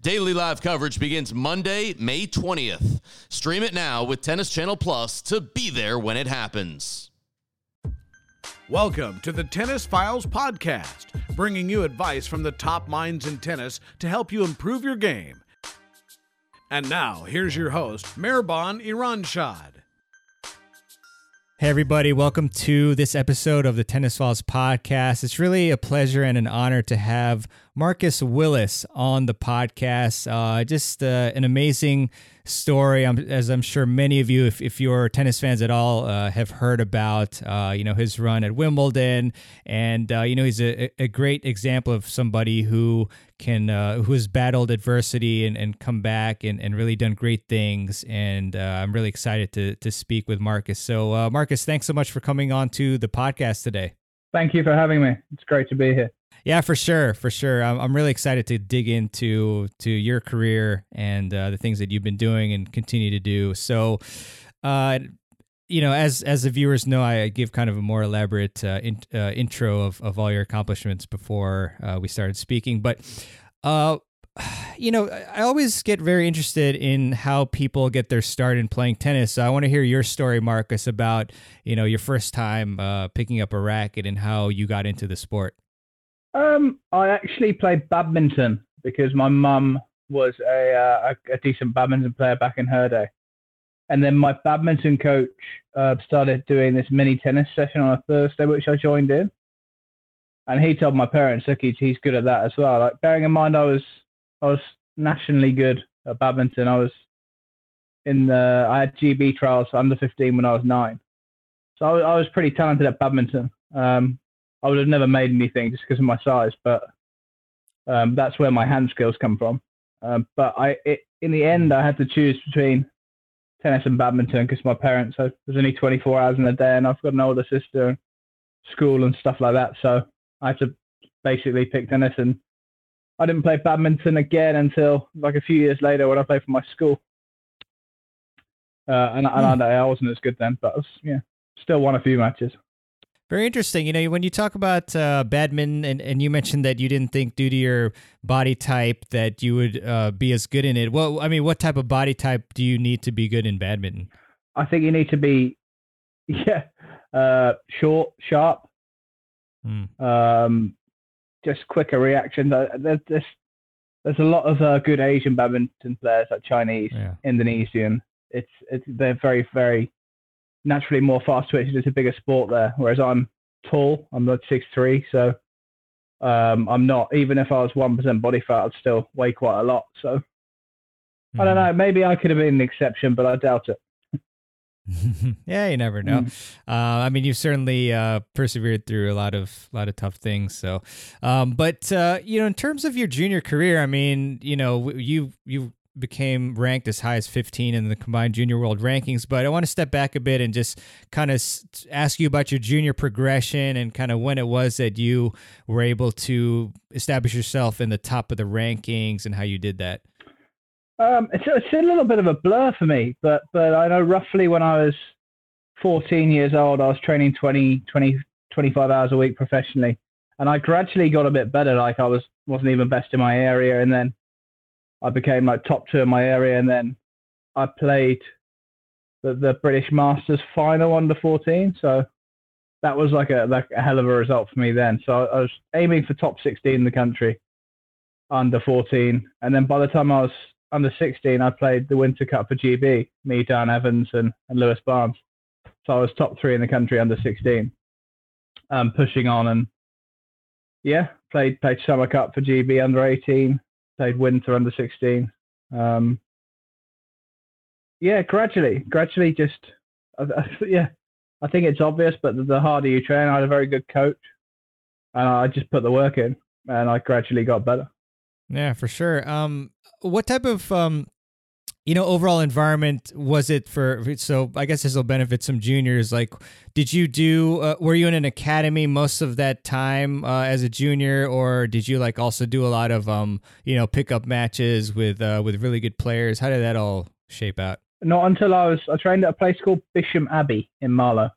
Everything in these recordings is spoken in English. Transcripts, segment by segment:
Daily live coverage begins Monday, May 20th. Stream it now with Tennis Channel Plus to be there when it happens. Welcome to the Tennis Files Podcast, bringing you advice from the top minds in tennis to help you improve your game. And now, here's your host, Mirban Iranshad. Hey, everybody, welcome to this episode of the Tennis Files podcast. It's really a pleasure and an honor to have Marcus Willis on the podcast. Uh, just uh, an amazing story, as I'm sure many of you, if, if you're tennis fans at all, uh, have heard about. Uh, you know his run at Wimbledon, and uh, you know he's a, a great example of somebody who can uh, who has battled adversity and, and come back and, and really done great things. And I'm really excited to to speak with Marcus. So Marcus, thanks so much for coming on to the podcast today. Thank you for having me. It's great to be here. Yeah, for sure, for sure. I'm, I'm really excited to dig into to your career and uh, the things that you've been doing and continue to do. So, uh, you know, as as the viewers know, I give kind of a more elaborate uh, in, uh, intro of of all your accomplishments before uh, we started speaking, but. Uh, you know, I always get very interested in how people get their start in playing tennis. So I want to hear your story, Marcus, about you know your first time uh, picking up a racket and how you got into the sport. Um, I actually played badminton because my mum was a, uh, a, decent badminton player back in her day, and then my badminton coach uh, started doing this mini tennis session on a Thursday, which I joined in. And he told my parents, look, he's, he's good at that as well. Like bearing in mind, I was I was nationally good at badminton. I was in the I had GB trials under 15 when I was nine, so I was, I was pretty talented at badminton. Um, I would have never made anything just because of my size, but um, that's where my hand skills come from. Um, but I, it, in the end, I had to choose between tennis and badminton because my parents, I, there's only 24 hours in a day, and I've got an older sister, school and stuff like that. So I had to basically pick tennis, and I didn't play badminton again until like a few years later when I played for my school. Uh, and, and I, I wasn't as good then, but I was, yeah, still won a few matches. Very interesting. You know, when you talk about uh, badminton, and, and you mentioned that you didn't think, due to your body type, that you would uh, be as good in it. Well, I mean, what type of body type do you need to be good in badminton? I think you need to be, yeah, uh, short, sharp, mm. um, just quicker reaction. There's, there's, there's a lot of uh, good Asian badminton players, like Chinese, yeah. Indonesian. It's, it's they're very, very naturally more fast twitch. It's a bigger sport there. Whereas I'm tall. I'm not six three, so um, I'm not. Even if I was one percent body fat, I'd still weigh quite a lot. So mm. I don't hmm. know. Maybe I could have been an exception, but I doubt it. yeah, you never know. Mm. Uh, I mean, you've certainly uh, persevered through a lot of lot of tough things. So, um, but uh, you know, in terms of your junior career, I mean, you know, you you became ranked as high as 15 in the combined junior world rankings. But I want to step back a bit and just kind of ask you about your junior progression and kind of when it was that you were able to establish yourself in the top of the rankings and how you did that. Um, it's, it's a little bit of a blur for me, but but I know roughly when I was 14 years old, I was training 20, 20, 25 hours a week professionally, and I gradually got a bit better. Like I was wasn't even best in my area, and then I became like top two in my area, and then I played the, the British Masters final under 14. So that was like a like a hell of a result for me then. So I was aiming for top 16 in the country under 14, and then by the time I was under 16, I played the Winter Cup for GB, me, Dan Evans, and, and Lewis Barnes. So I was top three in the country under 16, um, pushing on and yeah, played played Summer Cup for GB under 18, played winter under 16. Um, yeah, gradually, gradually, just yeah. I think it's obvious, but the, the harder you train, I had a very good coach, and I just put the work in, and I gradually got better. Yeah, for sure. Um, what type of um, you know overall environment was it for so i guess this will benefit some juniors like did you do uh, were you in an academy most of that time uh, as a junior or did you like also do a lot of um you know pickup matches with uh, with really good players how did that all shape out Not until I was I trained at a place called Bisham Abbey in Marlow,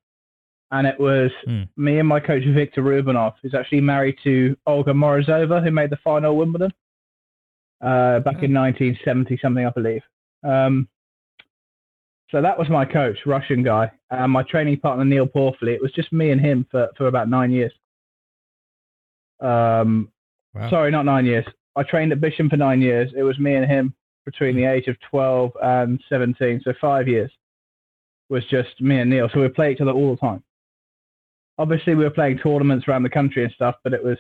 and it was Hmm. me and my coach Victor Rubinov, who's actually married to Olga Morozova, who made the final Wimbledon uh, back in 1970 something, I believe. Um, so that was my coach, Russian guy, and my training partner Neil Pauffley. It was just me and him for, for about nine years. Um, Wow. Sorry, not nine years. I trained at Bisham for nine years. It was me and him between the age of 12 and 17, so five years was just me and Neil. So we played each other all the time. Obviously, we were playing tournaments around the country and stuff, but it was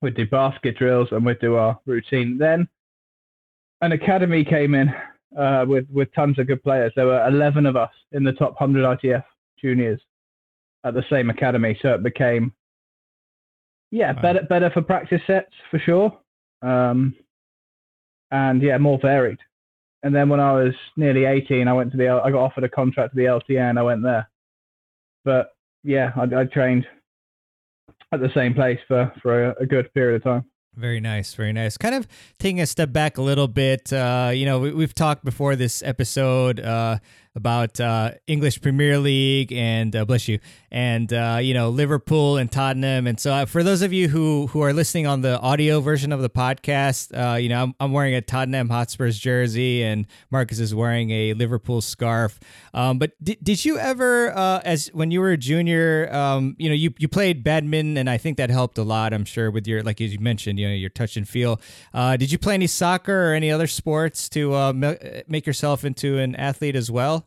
we'd do basket drills and we'd do our routine. Then an academy came in uh, with with tons of good players. There were 11 of us in the top 100 ITF juniors at the same academy, so it became yeah Wow. better better for practice sets for sure, um, and yeah more varied. And then when I was nearly 18, I went to the I got offered a contract to the LTA, I went there. But yeah, I, I trained at the same place for for a, a good period of time. Very nice, very nice. Kind of taking a step back a little bit. Uh, you know, we, we've talked before this episode uh, about uh, English Premier League and uh, bless you, and uh, you know Liverpool and Tottenham. And so, uh, for those of you who who are listening on the audio version of the podcast, uh, you know, I'm, I'm wearing a Tottenham Hotspurs jersey, and Marcus is wearing a Liverpool scarf. Um, but did, did you ever, uh, as when you were a junior, um, you know, you, you played badminton, and I think that helped a lot. I'm sure with your, like as you mentioned, you know, your touch and feel. Did you play any soccer or any other sports to make yourself into an athlete as well?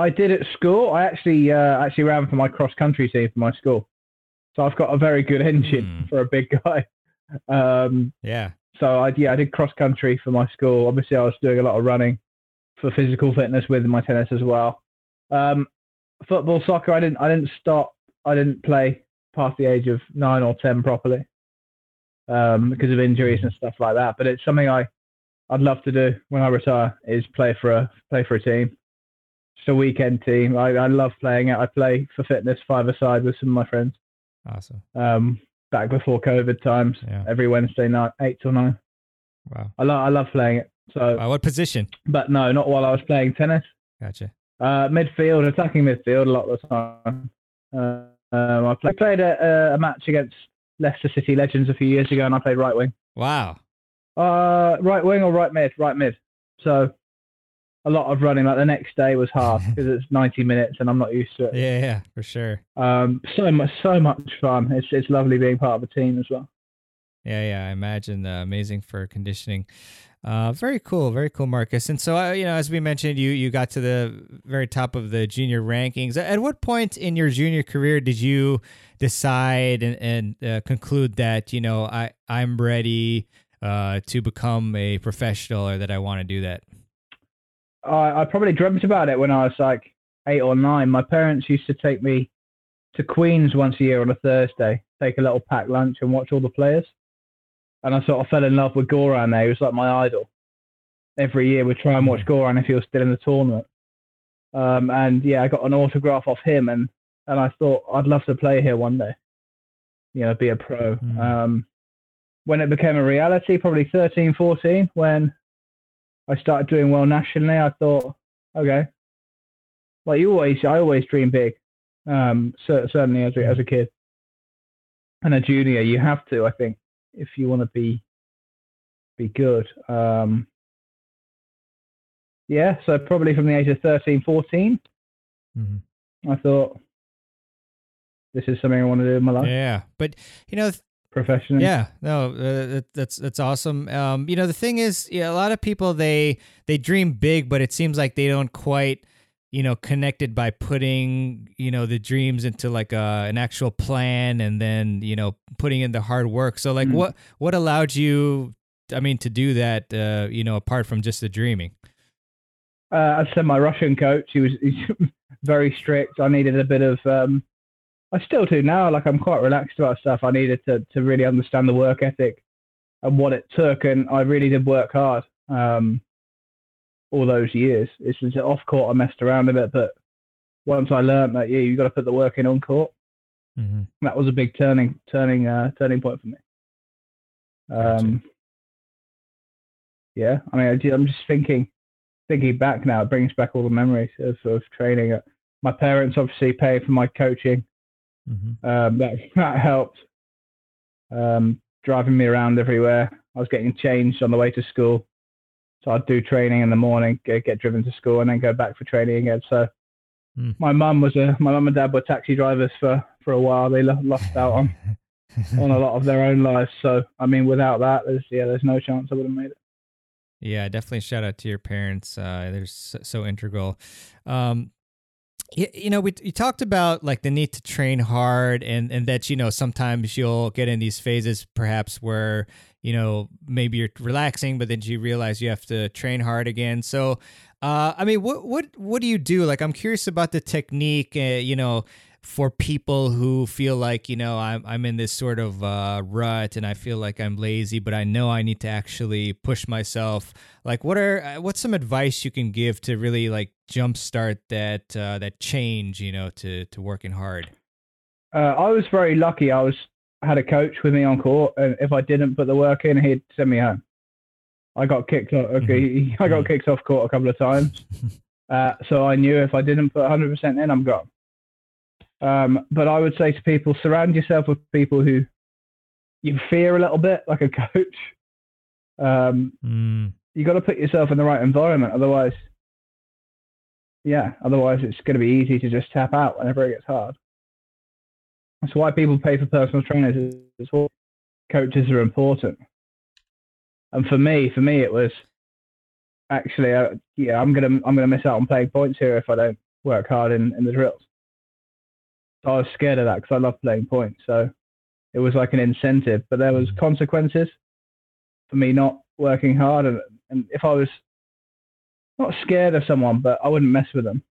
I did at school. I actually uh, actually ran for my cross country team for my school, so I've got a very good engine Hmm. for a big guy. Um, Yeah. so I yeah I did cross country for my school. Obviously, I was doing a lot of running for physical fitness with my tennis as well. Um, football, soccer, I didn't I didn't stop. I didn't play past the age of nine or ten properly um, because of injuries and stuff like that. But it's something I I'd love to do when I retire is play for a play for a team. Just a weekend team. I, I love playing it. I play for fitness five a side with some of my friends. Awesome. Um, back before COVID times, Yeah. every Wednesday night, eight till nine. Wow. I love I love playing it. So, Uh, what position? but no, not while I was playing tennis. Gotcha. Uh, midfield, attacking midfield a lot of the time. Uh, um, I play, played a, a match against Leicester City Legends a few years ago, and I played right wing. Wow. Uh, right wing or right mid? Right mid. So a lot of running. Like the next day was hard because it's 90 minutes, and I'm not used to it. Yeah, yeah, for sure. Um, so much, so much fun. It's it's lovely being part of a team as well. Yeah, yeah, I imagine uh, amazing for conditioning. Uh, very cool, very cool, Marcus. And so, uh, you know, as we mentioned, you you got to the very top of the junior rankings. At what point in your junior career did you decide and, and uh, conclude that you know I I'm ready uh, to become a professional or that I want to do that? I, I probably dreamt about it when I was like eight or nine. My parents used to take me to Queens once a year on a Thursday, take a little packed lunch and watch all the players. And I sort of fell in love with Goran there. He was like my idol. Every year we'd try and watch Goran if he was still in the tournament. Um, and yeah, I got an autograph off him and, and I thought I'd love to play here one day. You know, be a pro. Mm. Um, when it became a reality, probably 13, 14, when I started doing well nationally, I thought, okay, like you always, I always dream big. Um, cer- certainly as a, as a kid and a junior, you have to, I think, if you want to be be good. Um, yeah, so probably from the age of 13, 14, Mm-hmm. I thought this is something I want to do in my life Yeah, but you know, professionally. Yeah, no, uh, that's that's awesome. Um, you know, the thing is, yeah, a lot of people they they dream big, but it seems like they don't quite, you know, connected by putting you know the dreams into like a an actual plan and then you know putting in the hard work. So like, Mm. what what allowed you? I mean, to do that, uh, you know, apart from just the dreaming. uh, I said my Russian coach, he was he's very strict. I needed a bit of, um, I still do now. Like I'm quite relaxed about stuff. I needed to to really understand the work ethic and what it took, and I really did work hard. Um, all those years. It's just off court I messed around a bit, but once I learned that yeah, you got to put the work in on court, Mm-hmm. that was a big turning turning uh, turning point for me. Um, yeah, I mean, I, I'm just thinking thinking back now. It brings back all the memories of, of training. Uh, My parents obviously paid for my coaching. Mm-hmm. Um, that that helped. Um, driving me around everywhere. I was getting changed on the way to school, so I'd do training in the morning, get, get driven to school, and then go back for training again. So Hmm. my mum was a my mum and dad were taxi drivers for for a while. They lo- lost out on on a lot of their own lives. So I mean, without that, there's yeah, there's no chance I would have made it. Yeah, definitely shout out to your parents. Uh, they're so, so integral. Um, you, know, we you talked about like the need to train hard, and and that you know sometimes you'll get in these phases, perhaps where you know maybe you're relaxing, but then you realize you have to train hard again. So, uh, I mean, what what what do you do? Like, I'm curious about the technique. Uh, you know, for people who feel like you know I'm I'm in this sort of uh, rut and I feel like I'm lazy, but I know I need to actually push myself. Like, what are uh, what's some advice you can give to really like jumpstart that uh, that change? You know, to to working hard. Uh, I was very lucky. I was had a coach with me on court, and if I didn't put the work in, he'd send me home. I got kicked off. Okay, I got Mhm. kicked off court a couple of times. Uh, so I knew if I didn't put 100% in, I'm gone. Um, but I would say to people, surround yourself with people who you fear a little bit, like a coach. Um, Mm, you got to put yourself in the right environment. Otherwise, yeah, otherwise it's going to be easy to just tap out whenever it gets hard. That's why people pay for personal trainers as well. Coaches are important. And for me, for me, it was actually, uh, yeah, I'm gonna, I'm gonna miss out on playing points here if I don't work hard in, in the drills. I was scared of that because I love playing points. So it was like an incentive, but there was consequences for me not working hard. And, and if I was not scared of someone, but I wouldn't mess with them.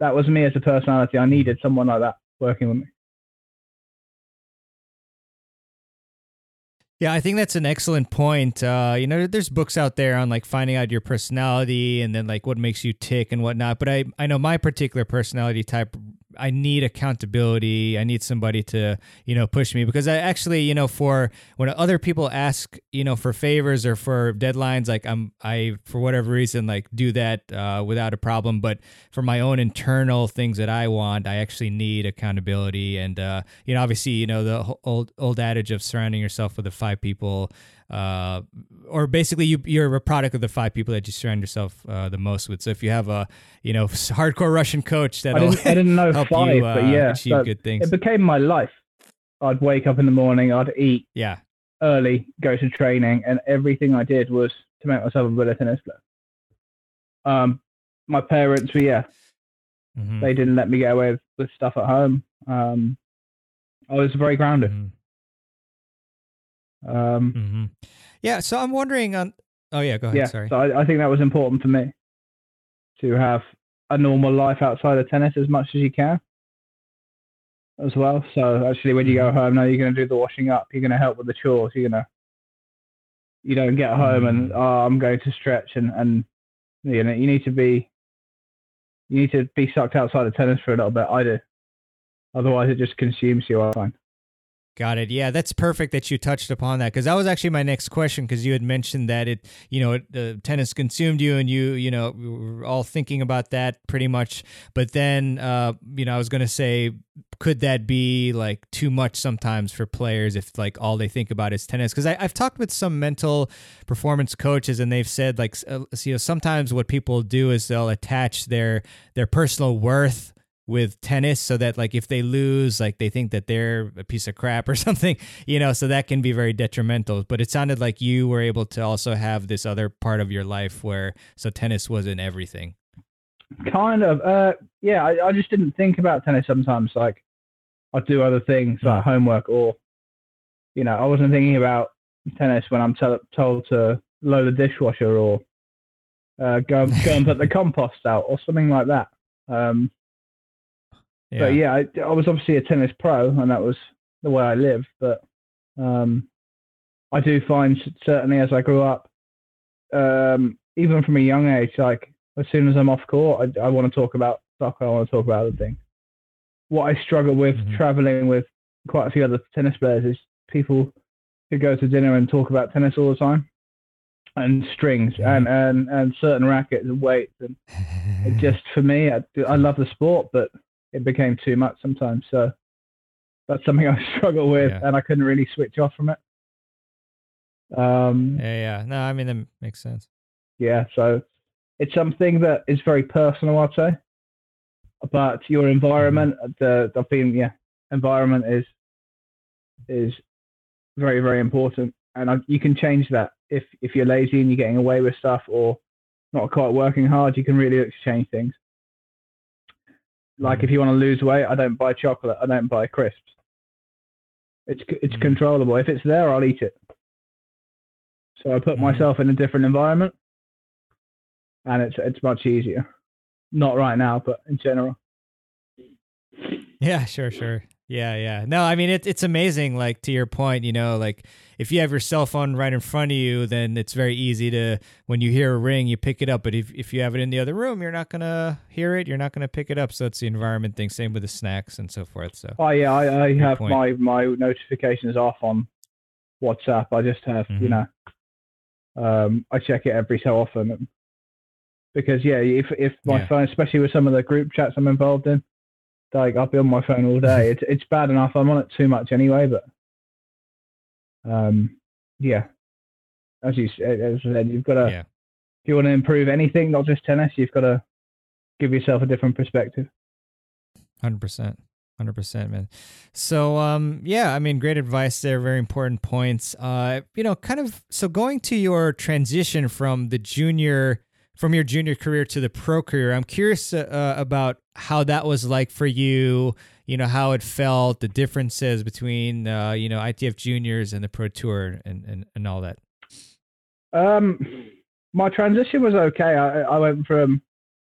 That was me as a personality. I needed someone like that working with me. Yeah, I think that's an excellent point. Uh, you know, there's books out there on like finding out your personality and then like what makes you tick and whatnot. But I, I know my particular personality type. I need accountability. I need somebody to, you know, push me because I actually, you know, for when other people ask, you know, for favors or for deadlines, like I'm, I for whatever reason, like do that uh, without a problem. But for my own internal things that I want, I actually need accountability. And uh, you know, obviously, you know, the old old adage of surrounding yourself with the five people, uh, or basically you you're a product of the five people that you surround yourself uh, the most with. So if you have a you know hardcore Russian coach that I didn't, I didn't know help five, you uh, but yeah, achieve good things. it became my life. I'd wake up in the morning, I'd eat yeah. early, go to training, and everything I did was to make myself a better tennis player. Um, my parents were yeah, Mhm. they didn't let me get away with, with stuff at home. Um, I was very grounded. Mhm. Um, Mhm. Yeah. So I'm wondering on. Oh yeah, go ahead. yeah, Sorry. so I, I think that was important for me to have a normal life outside of tennis as much as you can as well. So actually, when you go Mm-hmm. home, now you're going to do the washing up. You're going to help with the chores. You're going to you don't get home and Mm-hmm. oh, I'm going to stretch and and you know you need to be you need to be sucked outside of tennis for a little bit. I do. Otherwise, it just consumes you. I find. Got it. Yeah, that's perfect that you touched upon that because that was actually my next question because you had mentioned that it, you know, the tennis consumed you and you, you know, we were all thinking about that pretty much. But then, uh, you know, I was going to say, could that be like too much sometimes for players if like all they think about is tennis? Because I've talked with some mental performance coaches and they've said like, uh, you know, sometimes what people do is they'll attach their their personal worth with tennis so that like if they lose like they think that they're a piece of crap or something you know so that can be very detrimental but it sounded like you were able to also have this other part of your life where so tennis wasn't everything Kind of. Uh, yeah, I, I just didn't think about tennis sometimes. Like, I'd do other things like homework or, you know, I wasn't thinking about tennis when I'm tell told to load the dishwasher or uh, go go and put the compost out or something like that. Um, But yeah, I, I was obviously a tennis pro, and that was the way I lived. But um, I do find certainly as I grew up, um, even from a young age, like as soon as I'm off court, I, I want to talk about soccer. I want to talk about other things. What I struggle with Mhm. traveling with quite a few other tennis players is people who go to dinner and talk about tennis all the time, and strings and and and certain rackets and weights and just for me, I, I love the sport, but it became too much sometimes. So that's something I struggle with, Yeah. and I couldn't really switch off from it. Um, yeah, yeah. No, I mean that makes sense. yeah, so it's something that is very personal, I'd say. But your environment, the the being yeah, environment is is very very important, and I, you can change that if if you're lazy and you're getting away with stuff or not quite working hard. You can really change things. Like if you want to lose weight, I don't buy chocolate. I don't buy crisps. It's it's Mhm. controllable. If it's there, I'll eat it. So I put Mhm. myself in a different environment, and it's it's much easier. Not right now, but in general. Yeah, sure, sure. Yeah, yeah. No, I mean it, it's amazing. Like to your point, you know, like if you have your cell phone right in front of you, then it's very easy to when you hear a ring, you pick it up. But if if you have it in the other room, you're not gonna hear it. You're not gonna pick it up. So it's the environment thing. Same with the snacks and so forth. So Oh yeah, I, I have point. my my notifications off on WhatsApp. I just have you Mhm. know, um, I check it every so often because yeah, if if my Yeah. phone, especially with some of the group chats I'm involved in, like I'll be on my phone all day. it's it's bad enough. I'm on it too much anyway, but um, yeah, as you as I said, you've got to yeah, if you want to improve anything, not just tennis, you've got to give yourself a different perspective. hundred percent. Hundred percent, man. So, um, yeah, I mean, great advice there. Very important points. Uh, you know, kind of. So, going to your transition from the junior, from your junior career to the pro career, I'm curious uh, about how that was like for you. You know, how it felt, the differences between, uh, you know, ITF juniors and the pro tour, and and, and all that. Um, my transition was okay. I, I went from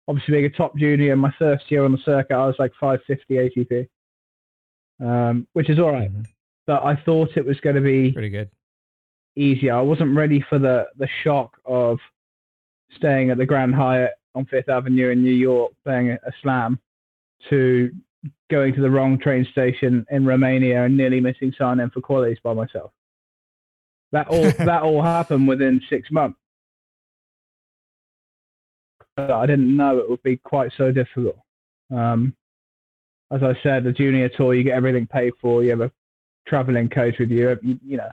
obviously being a top junior. In my first year on the circuit, I was like 550 ATP, um, which is all right. Mhm. But I thought it was going to be Pretty good. easier. I wasn't ready for the the shock of staying at the Grand Hyatt on Fifth Avenue in New York playing a, slam to going to the wrong train station in Romania and nearly missing sign in for qualies by myself. That all that all happened within six months. I didn't know it would be quite so difficult. Um, as I said, the junior tour, you get everything paid for. You have a traveling coach with you. You, you know,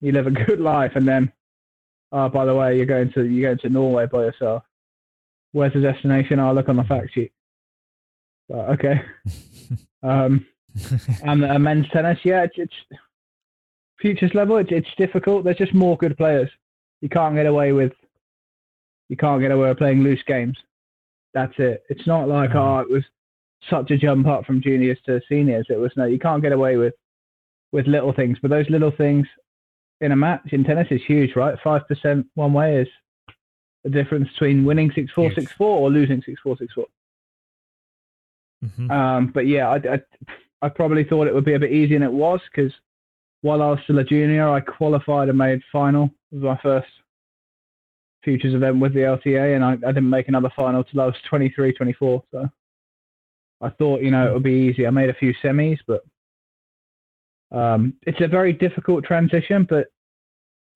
you live a good life, and then, oh, by the way, you're going to you're going to Norway by yourself. Where's the destination? I'll look on the fact sheet. Uh, okay. Um, and men's tennis, yeah, it's, it's futures level. It's it's difficult. There's just more good players. You can't get away with. You can't get away with playing loose games. That's it. It's not like Mhm. oh, it was such a jump up from juniors to seniors. It was no. You can't get away with with little things. But those little things in a match in tennis is huge, right? Five percent one way is the difference between winning six four Huge. six four or losing six four six four. Mhm. Um, but yeah, I, I, I probably thought it would be a bit easier than it was because while I was still a junior, I qualified and made final. It was my first futures event with the LTA, and I, I didn't make another final till I was 23, 24. So I thought, you know, it would be easy. I made a few semis, but um, it's a very difficult transition. But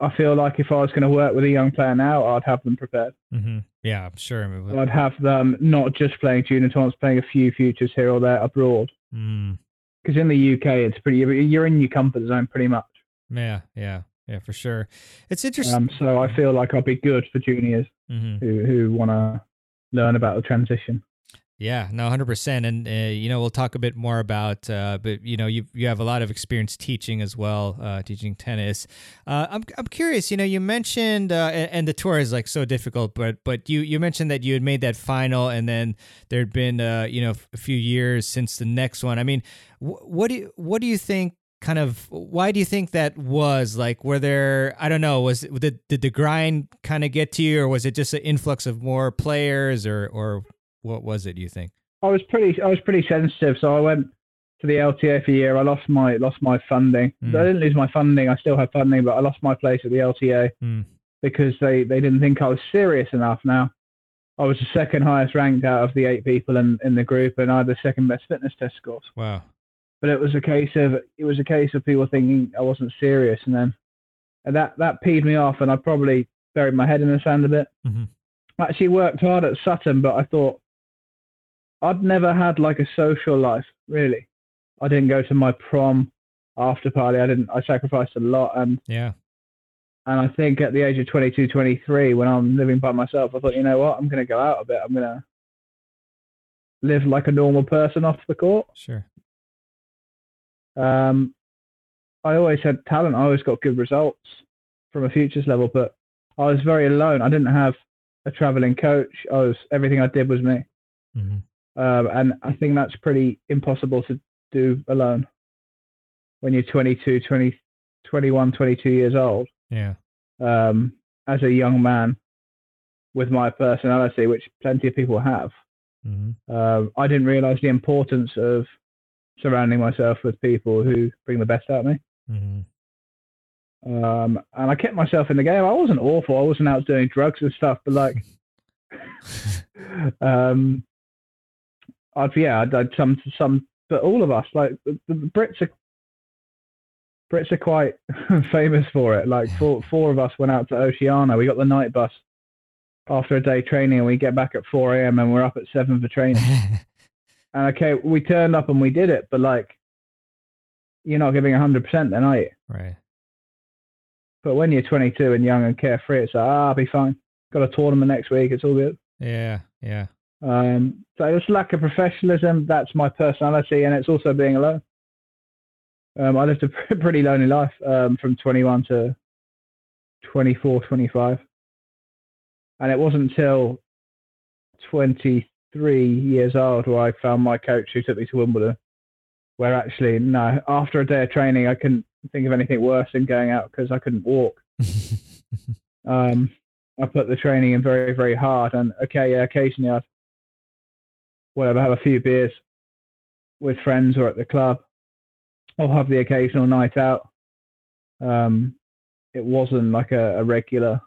I feel like if I was going to work with a young player now, I'd have them prepared. Mhm. Yeah, I'm sure. I'd have them not just playing junior tournaments, playing a few futures here or there abroad. mm, because in the UK it's pretty you're in your comfort zone pretty much. yeah, yeah, yeah, for sure. It's interesting. Um, so I feel like I'll be good for juniors Mhm. who who want to learn about the transition. Yeah, no, hundred percent, and uh, you know we'll talk a bit more about, uh, but you know you you have a lot of experience teaching as well, uh, teaching tennis. Uh, I'm I'm curious, you know, you mentioned uh, and, the tour is like so difficult, but but you you mentioned that you had made that final, and then there'd been uh, you know a few years since the next one. I mean, wh- what do you, what do you think? Kind of, why do you think that was? Like, were there? I don't know. Was did did the grind kind of get to you, or was it just an influx of more players, or or what was it? Do you think? I was pretty I was pretty sensitive, so I went to the LTA for a year. I lost my lost my funding. Mm. I didn't lose my funding. I still have funding, but I lost my place at the LTA. Mm. because they, they didn't think I was serious enough. Now, I was the second highest ranked out of the eight people in, in the group, and I had the second best fitness test scores. Wow. But it was a case of it was a case of people thinking I wasn't serious, and then and that that peeved me off, and I probably buried my head in the sand a bit. hmm I actually worked hard at Sutton, but I thought I'd never had like a social life really. I didn't go to my prom after party. I didn't. I sacrificed a lot, and Yeah. and I think at the age of 22, 23, when I'm living by myself, I thought, you know what, I'm going to go out a bit. I'm going to live like a normal person off the court. Sure. Um, I always had talent. I always got good results from a futures level, but I was very alone. I didn't have a traveling coach. I was everything I did was me, hmm um, and I think that's pretty impossible to do alone when you're 22, 20, 21, 22 years old. Yeah. um, as a young man with my personality, which plenty of people have, hmm um, I didn't realize the importance of surrounding myself with people who bring the best out of me. hmm Um, and I kept myself in the game. I wasn't awful. I wasn't out doing drugs and stuff, but like, um, I've yeah, I'd, I'd some some, but all of us like the, the Brits are Brits are quite famous for it. Like four four of us went out to Oceana. We got the night bus after a day training, and we get back at four a.m. and we're up at seven for training. and okay, we turned up and we did it, but like, you're not giving hundred percent, then are you? right. But when you're 22 and young and carefree, it's like, ah, I'll be fine. Got a tournament next week. It's all good. Yeah. Yeah. Um, so it's lack of professionalism. That's my personality, and it's also being alone. Um, I lived a pretty lonely life um, from 21 to 24, 25. And it wasn't until 23 years old where I found my coach who took me to Wimbledon. Where actually, no, after a day of training, I couldn't think of anything worse than going out because I couldn't walk. Um, I put the training in very, very hard. And okay, yeah, occasionally I'd whatever have a few beers with friends or at the club, or have the occasional night out. Um, it wasn't like a, a regular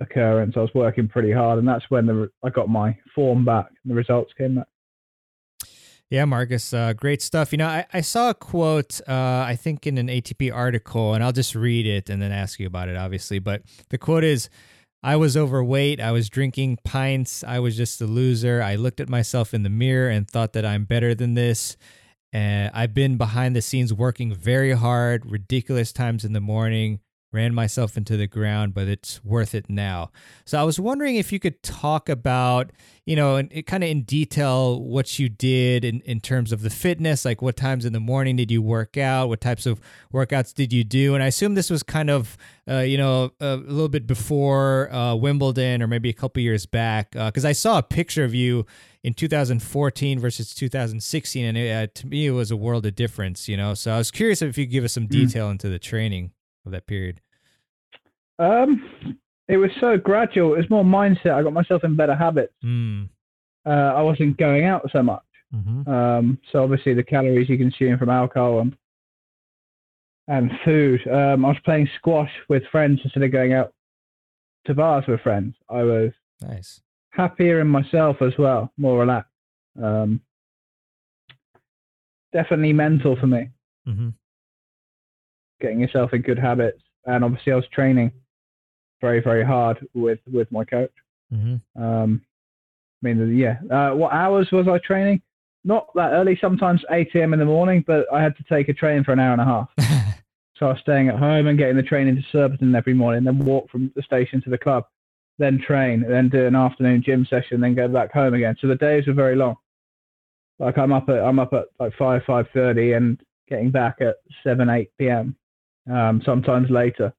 occurrence. I was working pretty hard, and that's when the, I got my form back and the results came back. Yeah, Marcus, uh, great stuff. You know, I, I saw a quote, uh, I think in an ATP article, and I'll just read it and then ask you about it, obviously. But the quote is I was overweight. I was drinking pints. I was just a loser. I looked at myself in the mirror and thought that I'm better than this. And I've been behind the scenes working very hard, ridiculous times in the morning, ran myself into the ground, but it's worth it now. So I was wondering if you could talk about, you know, and kind of in detail what you did in, in terms of the fitness, like what times in the morning did you work out? What types of workouts did you do? And I assume this was kind of, uh, you know, a, a little bit before uh, Wimbledon or maybe a couple years back, because I saw a picture of you in 2014 versus 2016, and it, uh, to me it was a world of difference, you know. So I was curious if you could give us some detail into the training of that period. Um, it was so gradual. It was more mindset. I got myself in better habits. Mm. Uh, I wasn't going out so much. Mm-hmm. Um, so obviously the calories you consume from alcohol and and food. Um, I was playing squash with friends instead of going out to bars with friends. I was Nice. happier in myself as well, more relaxed. Um, definitely mental for me, Mm-hmm. Getting yourself in good habits. And obviously, I was training very, very hard with with my coach. Mm-hmm. Um, I mean, yeah. Uh, what hours was I training? Not that early. Sometimes 8 a.m. in the morning, but I had to take a train for an hour and a half. So I was staying at home and getting the train into Surbiton every morning, then walk from the station to the club, then train, then do an afternoon gym session, then go back home again. So the days were very long. Like I'm up at I'm up at like five five thirty and getting back at seven eight p.m. Um, sometimes later.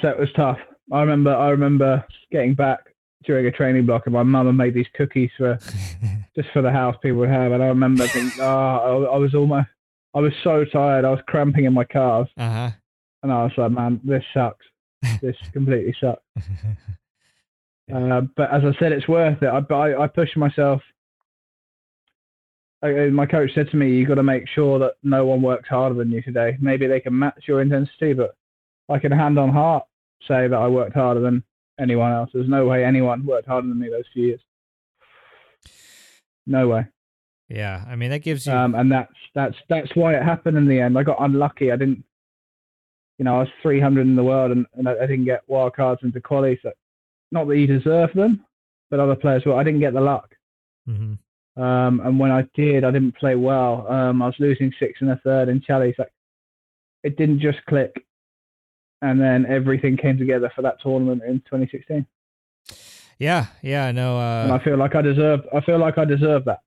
So it was tough. I remember I remember getting back during a training block, and my mum had made these cookies for just for the house people would have, and I remember thinking, oh, I, I was almost I was so tired. I was cramping in my calves, uh huh. and I was like, man, this sucks. This completely sucks. Uh, but as I said, it's worth it. I, I, I pushed myself. I, my coach said to me, "You got to make sure that no one works harder than you today. Maybe they can match your intensity, but I can hand on heart say that I worked harder than anyone else. There's no way anyone worked harder than me those few years. No way. Yeah, I mean that gives you. Um, and that's that's that's why it happened in the end. I got unlucky. I didn't, you know, I was 300 in the world, and, and I, I didn't get wild cards into quali. So, not that you deserve them, but other players were. I didn't get the luck. Mhm. Um, and when I did, I didn't play well. Um, I was losing six and a third in Chalice. Like, it didn't just click. And then everything came together for that tournament in 2016. Yeah, yeah, no. and Uh, I feel like I deserve. I feel like I deserve that.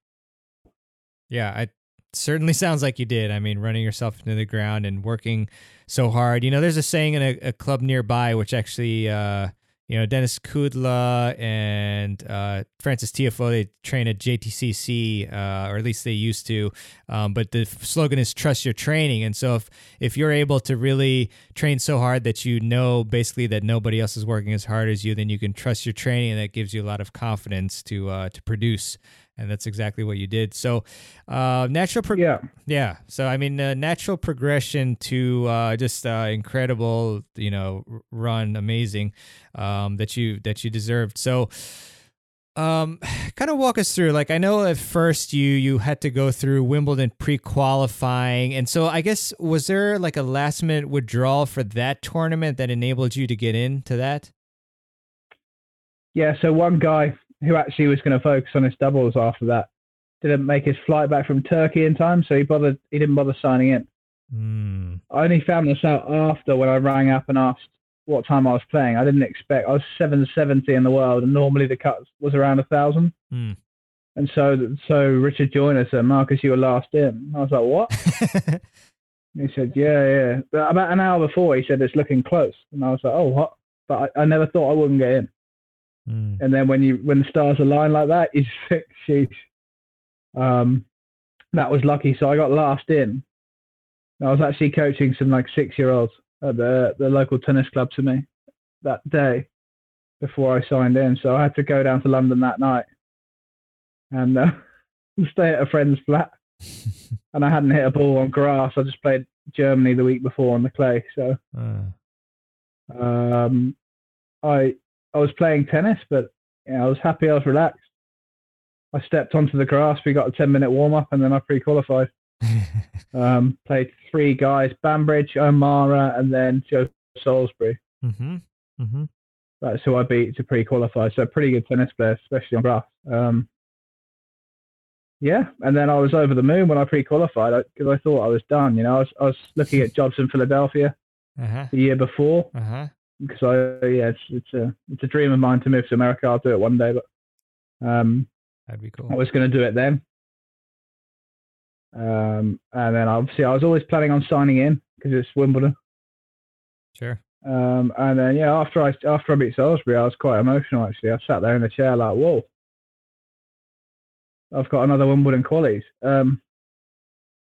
yeah, it certainly sounds like you did. I mean, running yourself into the ground and working so hard. You know, there's a saying in a, a club nearby, which actually, uh, you know, Denis Kudla and uh, Frances Tiafoe, they train at JTCC, uh, or at least they used to. Um, but the slogan is "Trust your training." And so, if if you're able to really train so hard that you know basically that nobody else is working as hard as you, then you can trust your training, and that gives you a lot of confidence to uh, to produce. And that's exactly what you did. So, uh, natural pro- Yeah. yeah. So I mean, uh, natural progression to uh, just uh, incredible, you know, run, amazing um, that you that you deserved. So, um, kind of walk us through. Like I know at first you you had to go through Wimbledon pre-qualifying, and so I guess was there like a last minute withdrawal for that tournament that enabled you to get into that? Yeah. So one guy who actually was going to focus on his doubles after that didn't make his flight back from Turkey in time, so he bothered. He didn't bother signing in. Hmm. I only found this out after when I rang up and asked what time I was playing. I didn't expect. I was 770 in the world, and normally the cut was around a thousand. Hmm. And so, so Richard Joyner said, "Marcus, you were last in." I was like, "What?" He said, "Yeah, yeah." But about an hour before, he said it's looking close, and I was like, "Oh, what?" But I, I never thought I wouldn't get in. Hmm. And then when you when the stars align like that, you just think, Um, that was lucky. So I got last in. I was actually coaching some like six year olds at the the local tennis club to me that day before I signed in. So I had to go down to London that night and uh, stay at a friend's flat. And I hadn't hit a ball on grass. I just played Germany the week before on the clay. So Uh, um, I I was playing tennis, but yeah, I was happy. I was relaxed. I stepped onto the grass. We got a ten minute warm up, and then I pre-qualified. Um, played three guys: Bambridge, O'Mara, and then Joe Salisbury. mm-hmm. Mm-hmm. That's who I beat to pre-qualify. So pretty good tennis player, especially on grass. Um, yeah, and then I was over the moon when I pre-qualified because I thought I was done. You know, I was, I was looking at jobs in Philadelphia Uh-huh. the year before Uh-huh. Because I yeah, it's it's a it's a dream of mine to move to America. I'll do it one day, but um, That'd be cool. I was going to do it then. Um, and then obviously I was always planning on signing in because it's Wimbledon. Sure. Um, and then yeah, after I after I beat Salisbury, I was quite emotional actually. I sat there in the chair like, whoa, I've got another Wimbledon qualies. Um,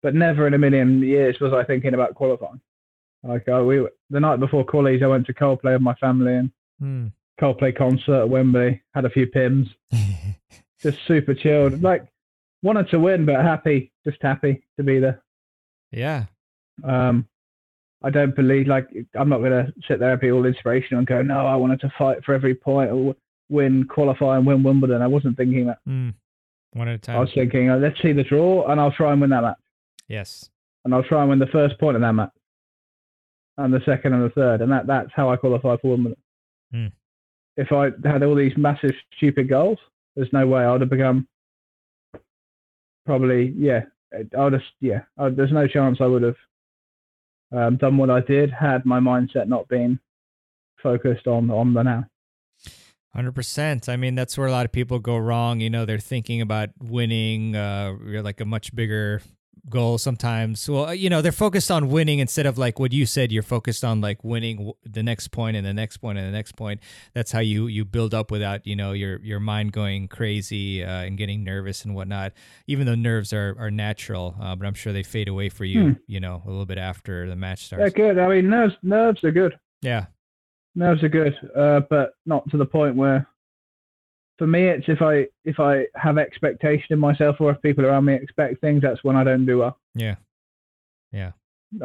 but never in a million years was I thinking about qualifying. Like uh, we the night before qualies, I went to Coldplay with my family and Hmm. Coldplay concert at Wembley. Had a few Pimms, just super chilled. Like wanted to win, but happy, just happy to be there. yeah. Um, I don't believe like I'm not gonna sit there and be all inspirational and go, no, I wanted to fight for every point or win, qualify, and win Wimbledon. I wasn't thinking that. Hmm. One at a time. I was thinking, oh, let's see the draw, and I'll try and win that match, yes. and I'll try and win the first point in that match, and the second and the third, and that that's how I qualify for Wimbledon. Hmm. If I had all these massive stupid goals, there's no way I would have become probably yeah. I would have yeah. I, there's no chance I would have um, done what I did had my mindset not been focused on on the now. Hundred percent. I mean, that's where a lot of people go wrong. You know, they're thinking about winning, uh, like a much bigger goal sometimes. Well, you know, they're focused on winning instead of like what you said. You're focused on like winning the next point and the next point and the next point. That's how you you build up without you know your your mind going crazy uh, and getting nervous and whatnot. Even though nerves are are natural, uh, but I'm sure they fade away for you. Hmm. You know, a little bit after the match starts. They're good. I mean, nerves nerves are good. Yeah. Nerves are good, uh, but not to the point where. For me, it's if I if I have expectation in myself, or if people around me expect things, that's when I don't do well. Yeah. Yeah.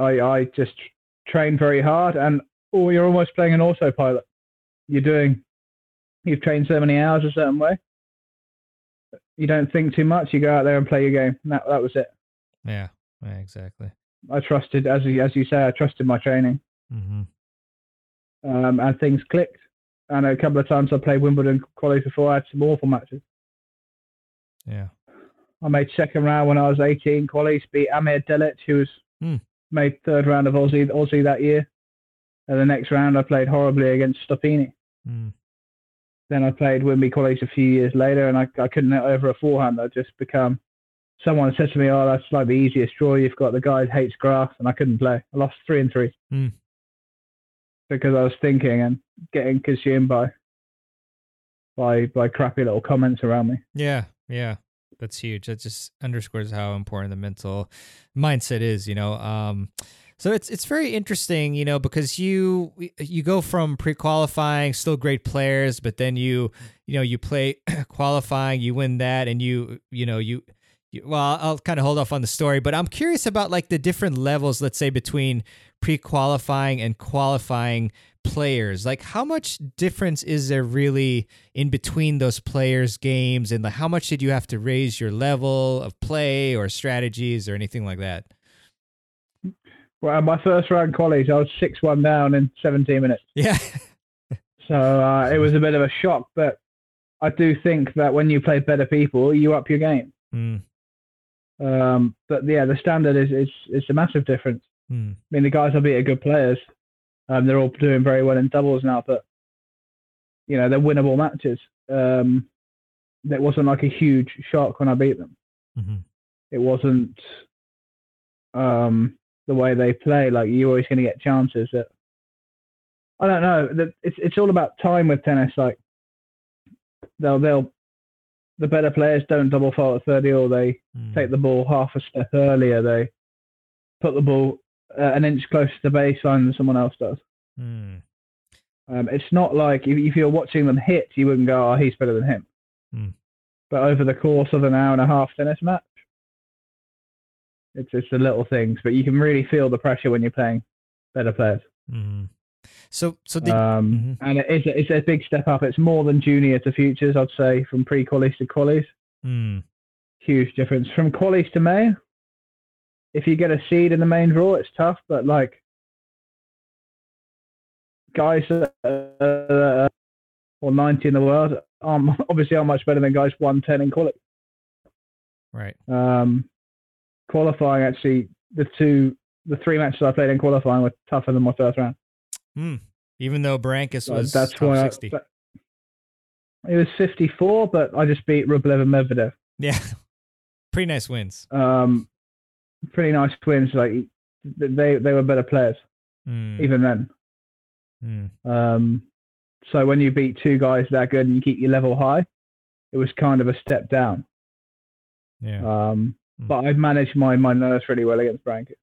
I I just train very hard, and or you're almost playing an autopilot. You're doing, you've trained so many hours a certain way. You don't think too much. You go out there and play your game. That that was it. Yeah. Yeah. Exactly. I trusted, as you, as you say, I trusted my training, Mm-hmm. um, and things clicked. And a couple of times I played Wimbledon qualies before. I had some awful matches. Yeah. I made second round when I was 18 qualies, beat Amer Delic, who was Hmm. made third round of Aussie Aussie that year. And the next round I played horribly against Stoppini. Mm. Then I played Wimby qualies a few years later, and I, I couldn't hit over a forehand. I just become. Someone said to me, "Oh, that's like the easiest draw you've got." The guy hates grass, and I couldn't play. I lost three and three Hmm. Because I was thinking and getting consumed by by by crappy little comments around me. Yeah, yeah, that's huge. That just underscores how important the mental mindset is. You know, um, so it's it's very interesting. You know, because you you go from pre qualifying, still great players, but then you you know you play qualifying, you win that, and you you know you. Well, I'll kind of hold off on the story, but I'm curious about like the different levels, let's say between pre-qualifying and qualifying players. Like how much difference is there really in between those players' games and like how much did you have to raise your level of play or strategies or anything like that? Well, my first round qualies, I was six one down in 17 minutes. Yeah. So uh, it was a bit of a shock, but I do think that when you play better people, you up your game. Mm, Um, but yeah, the standard is is is a massive difference. mm, I mean, the guys I beat are good players. Um, they're all doing very well in doubles now, but you know they're winnable matches. Um, it wasn't like a huge shock when I beat them. mhm. It wasn't um, the way they play. Like you're always going to get chances that I don't know. That it's it's all about time with tennis. Like they'll they'll the better players don't double fault at thirty, or they Mm. take the ball half a step earlier. They put the ball uh, an inch closer to the baseline than someone else does. Mm, Um, it's not like if, if you're watching them hit, you wouldn't go, "Oh, he's better than him." Hmm. But over the course of an hour and a half tennis match, it's it's the little things, but you can really feel the pressure when you're playing better players. mhm. So so did Um, Mhm. And it is a, it's a big step up. It's more than junior to futures, I'd say, from pre-qualies to qualies. mm, Huge difference from qualies to main. If you get a seed in the main draw, it's tough, but like guys that are, or 90 in the world um, obviously are much better than guys 110 in qualies. right. Um, qualifying actually, the two, the three matches I played in qualifying were tougher than my first round. Mm. Even though Berankis was that's top why I, 60. but- it was 54, but I just beat Rublev and Medvedev. yeah. Pretty nice wins. Um, pretty nice twins. Like they they were better players Mm, even then. mm, Um, so when you beat two guys that good and you keep your level high, it was kind of a step down. yeah. Um, Mm. but I managed my my nerves really well against Berankis.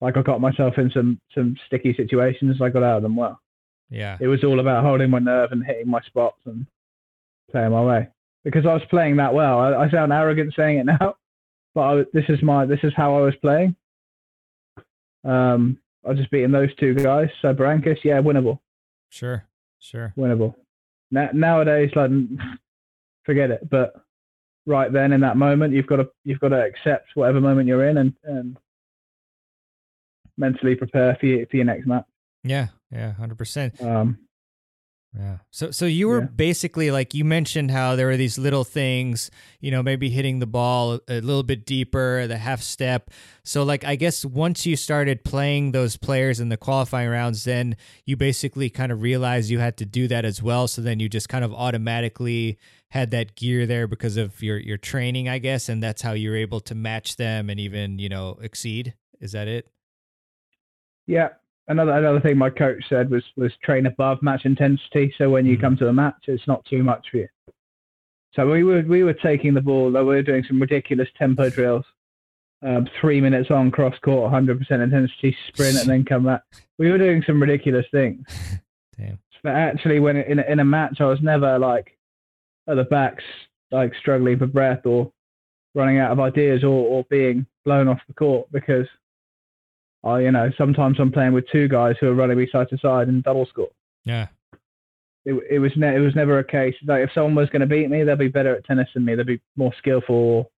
Like I got myself in some some sticky situations. I got out of them well. yeah. It was all about holding my nerve and hitting my spots and playing my way. Because I was playing that well. I, I sound arrogant saying it now, but I, this is my this is how I was playing. Um, I was just beating those two guys. So Berankis, yeah, winnable, Sure. Sure. winnable. Na- nowadays, like, forget it. But right then, in that moment, you've got to you've got to accept whatever moment you're in and and mentally prepare for your, for your next match. Yeah. Yeah. 100%. Um, Yeah. So so you were Yeah. basically like you mentioned how there were these little things, you know, maybe hitting the ball a little bit deeper, the half step. So like I guess once you started playing those players in the qualifying rounds, then you basically kind of realized you had to do that as well. So then you just kind of automatically had that gear there because of your your training, I guess, and that's how you're able to match them and even, you know, exceed. Is that it? Yeah. Another another thing my coach said was was train above match intensity. So when you Mhm. come to a match, it's not too much for you. So we were we were taking the ball. We were doing some ridiculous tempo drills. Um, three minutes on cross court, 100% intensity sprint, and then come back. We were doing some ridiculous things. Damn. But actually, when in a, in a match, I was never like at the backs, like struggling for breath or running out of ideas or, or being blown off the court because I, you know, sometimes I'm playing with two guys who are running me side to side and double score. Yeah. It, it was ne- it was never a case like if someone was going to beat me, they'd be better at tennis than me. They'd be more skillful, or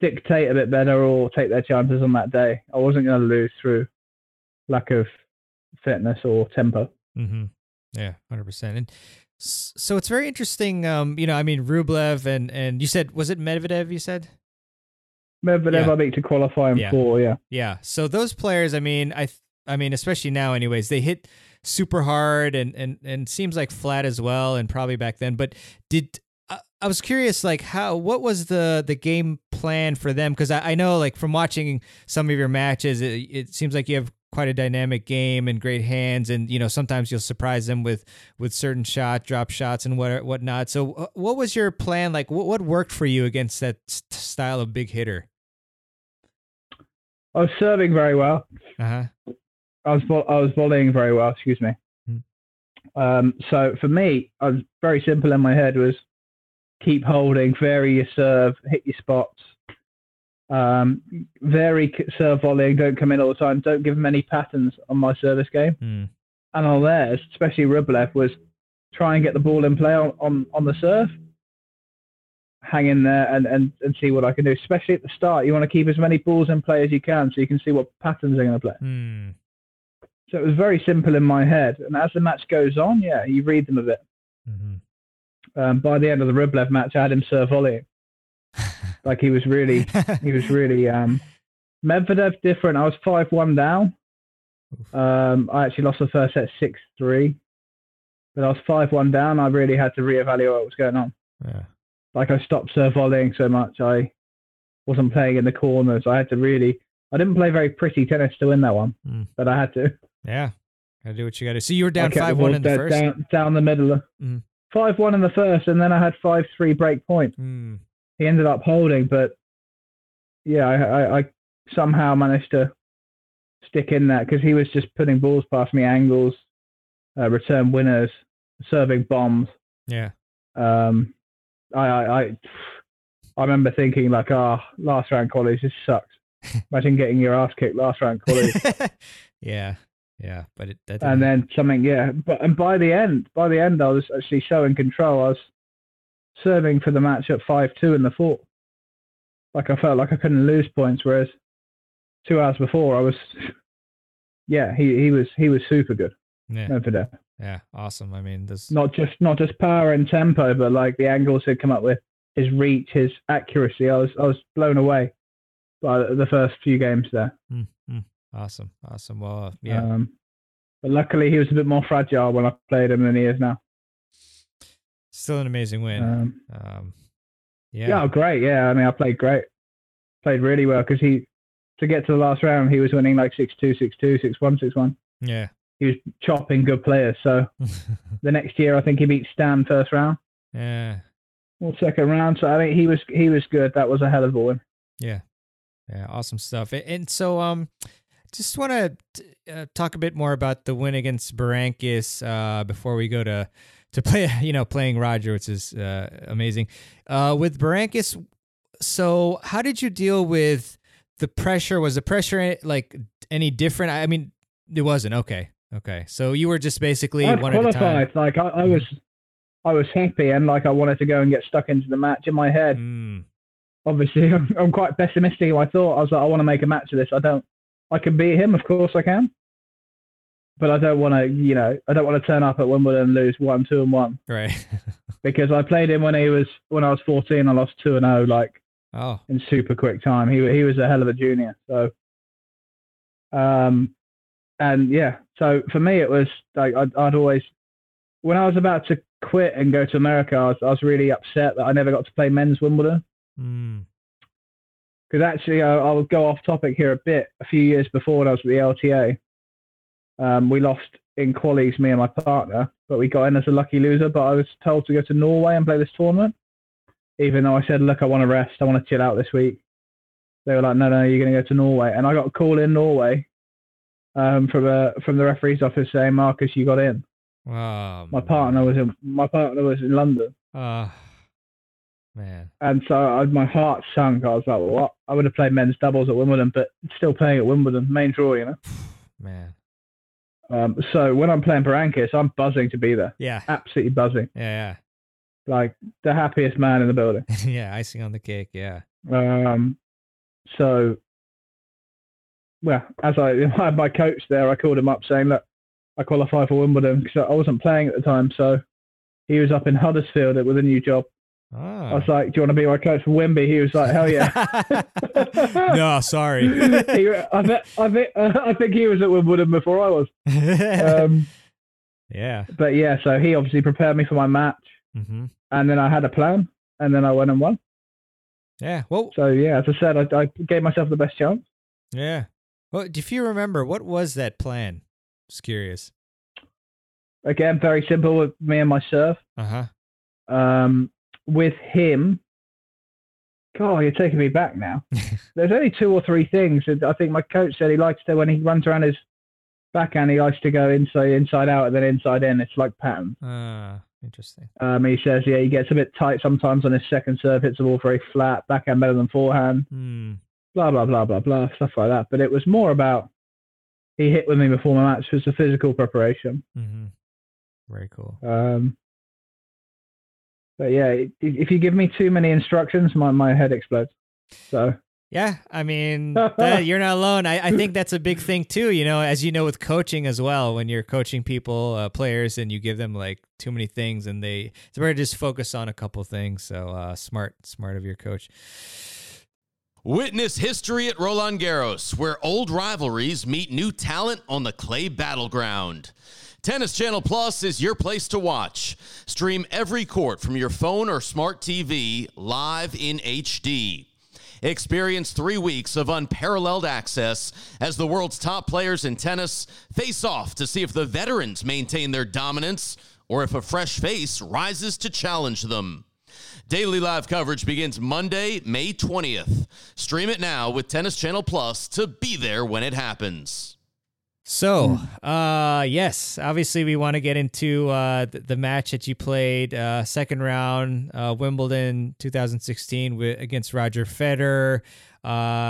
dictate a bit better, or take their chances on that day. I wasn't going to lose through lack of fitness or tempo. Mm-hmm. Yeah, hundred percent. And so it's very interesting. Um, you know, I mean, Rublev and and you said was it Medvedev? You said. Medvedev, Yeah. I beat to qualify in Yeah. four. Yeah. Yeah. So those players, I mean, I, I mean, especially now, anyways, they hit super hard and and and seems like flat as well, and probably back then. But did I, I was curious, like how what was the the game plan for them? Because I, I know, like from watching some of your matches, it, it seems like you have quite a dynamic game and great hands, and you know sometimes you'll surprise them with with certain shot drop shots and what whatnot. So uh, what was your plan? Like what what worked for you against that style of big hitter? I was serving very well. Uh huh. I was I was volleying very well. Excuse me. Hmm. Um, so for me, I was very simple in my head was keep holding, vary your serve, hit your spots, um, vary serve volleying. Don't come in all the time. Don't give them any patterns on my service game. Hmm. And on theirs, especially Rublev, was try and get the ball in play on, on, on the serve. Hang in there and, and, and see what I can do. Especially at the start, you want to keep as many balls in play as you can so you can see what patterns they're going to play. Hmm. So it was very simple in my head. And as the match goes on, yeah, you read them a bit. Mm-hmm. Um, by the end of the Rublev match, I had him serve volleying. Like he was really, he was really. Um, Medvedev different. I was five one down. Um, I actually lost the first set six three, but I was five one down. I really had to reevaluate what was going on. yeah. Like I stopped serve volleying so much. I wasn't playing in the corners. I had to really. I didn't play very pretty tennis to win that one, Mm. but I had to. Yeah. Gotta do what you gotta. So you were down five one in the first. Down, down the middle. Mhm. Five one in the first, and then I had five three break point. Mm. He ended up holding, but yeah, I, I, I somehow managed to stick in that because he was just putting balls past me, angles, uh, return winners, serving bombs. Yeah. Um, I, I, I, I remember thinking like, ah, last round qualies, this sucks. Imagine getting your ass kicked last round qualies. yeah. Yeah. But it and then something yeah but and by the end by the end i was actually so in control i was serving for the match at 5-2 in the fourth like i felt like i couldn't lose points whereas two hours before i was yeah he, he was he was super good yeah. Medvedev. Yeah. Awesome. I mean, this. not just not just power and tempo but like the angles he'd come up with his reach his accuracy i was i was blown away by the first few games there Mm, mm. Awesome. Awesome. Well, yeah. um, but luckily he was a bit more fragile when i played him than he is now Still an amazing win. um, Um. Yeah. Yeah. oh, great. Yeah, I mean, I played great. Played really well because he, to get to the last round, he was winning like 6 2, 6 2, 6 1, 6 1. Yeah. He was chopping good players. So the next year, I think he beat Stan first round yeah. or second round. So I think he was he was good. That was a hell of a win. Yeah. Yeah. Awesome stuff. And so, um, just want to uh, talk a bit more about the win against Berankis uh, before we go to to play. You know, playing Roger, which is uh, amazing. Uh, with Berankis, so how did you deal with the pressure? Was the pressure like any different? I mean, it wasn't. Okay. Okay. So you were just basically I'd one at a time. Like I, I was, I was happy and like I wanted to go and get stuck into the match in my head. Mm, Obviously, I'm, I'm quite pessimistic. I thought I was like, I want to make a match of this. I don't. I can beat him, of course I can. But I don't want to, you know, I don't want to turn up at Wimbledon and lose one, two, and one right. because I played him when he was when I was 14. I lost two and zero, like oh. in super quick time. He he was a hell of a junior. So, um, and yeah, so for me it was like I'd, I'd always when I was about to quit and go to America, I was I was really upset that I never got to play men's Wimbledon Mm, because actually I, I'll go off topic here a bit. A few years before when I was at the LTA, um, we lost in qualies, me and my partner, but we got in as a lucky loser. But I was told to go to Norway and play this tournament, even though I said, "Look, I want to rest. I want to chill out this week." They were like, "No, no, you're going to go to Norway." And I got a call in Norway um, from a from the referee's office saying, "Marcus, you got in." wow. My partner was in my partner was in London. Uh, Man. And so I, my heart sunk. I was like, what? I would have played men's doubles at Wimbledon, but still playing at Wimbledon, main draw, you know. Man. Um, so when I'm playing Berankis, I'm buzzing to be there. Yeah. Absolutely buzzing. Yeah. yeah. Like the happiest man in the building. Yeah. yeah. Icing on the cake. Yeah. Um, so, well, as I, I had my coach there, I called him up saying, look, I qualify for Wimbledon because I wasn't playing at the time. So he was up in Huddersfield with a new job. I was like, do you want to be my coach for Wimby? He was like, hell yeah. no, sorry. he, I, I, think, I think he was at Wimbledon before I was. Um, yeah. but yeah, so he obviously prepared me for my match. hmm And then I had a plan. And then I went and won. Yeah. Well, So yeah, as I said, I, I gave myself the best chance. yeah. Well, if you remember, what was that plan? Just curious. Again, very simple with me and my serve. Uh huh. Um, with him, God, you're taking me back now. There's only two or three things. that I think my coach said he likes to when he runs around his backhand, he likes to go inside inside out and then inside in. It's like pattern. Uh, interesting. Um, he says, yeah, he gets a bit tight sometimes on his second serve, hits the ball very flat, backhand better than forehand, Hmm. blah blah blah blah blah stuff like that. But it was more about he hit with me before my match. It was the physical preparation. Mm-hmm. Very cool. Um, but yeah, if you give me too many instructions, my, my head explodes. So Yeah, I mean, that, you're not alone. I, I think that's a big thing too. You know, as you know, with coaching as well, when you're coaching people, uh, players, and you give them like too many things, and they it's better to just focus on a couple things. So uh, smart, smart of your coach. Witness history at Roland Garros, where old rivalries meet new talent on the clay battleground. Tennis Channel Plus is your place to watch. Stream every court from your phone or smart TV live in HD. Experience three weeks of unparalleled access as the world's top players in tennis face off to see if the veterans maintain their dominance or if a fresh face rises to challenge them. Daily live coverage begins Monday, May 20th. Stream it now with Tennis Channel Plus to be there when it happens. So, uh, yes, obviously we want to get into uh, the, the match that you played, uh, second round, uh, Wimbledon 2016 with, against Roger Federer. Uh,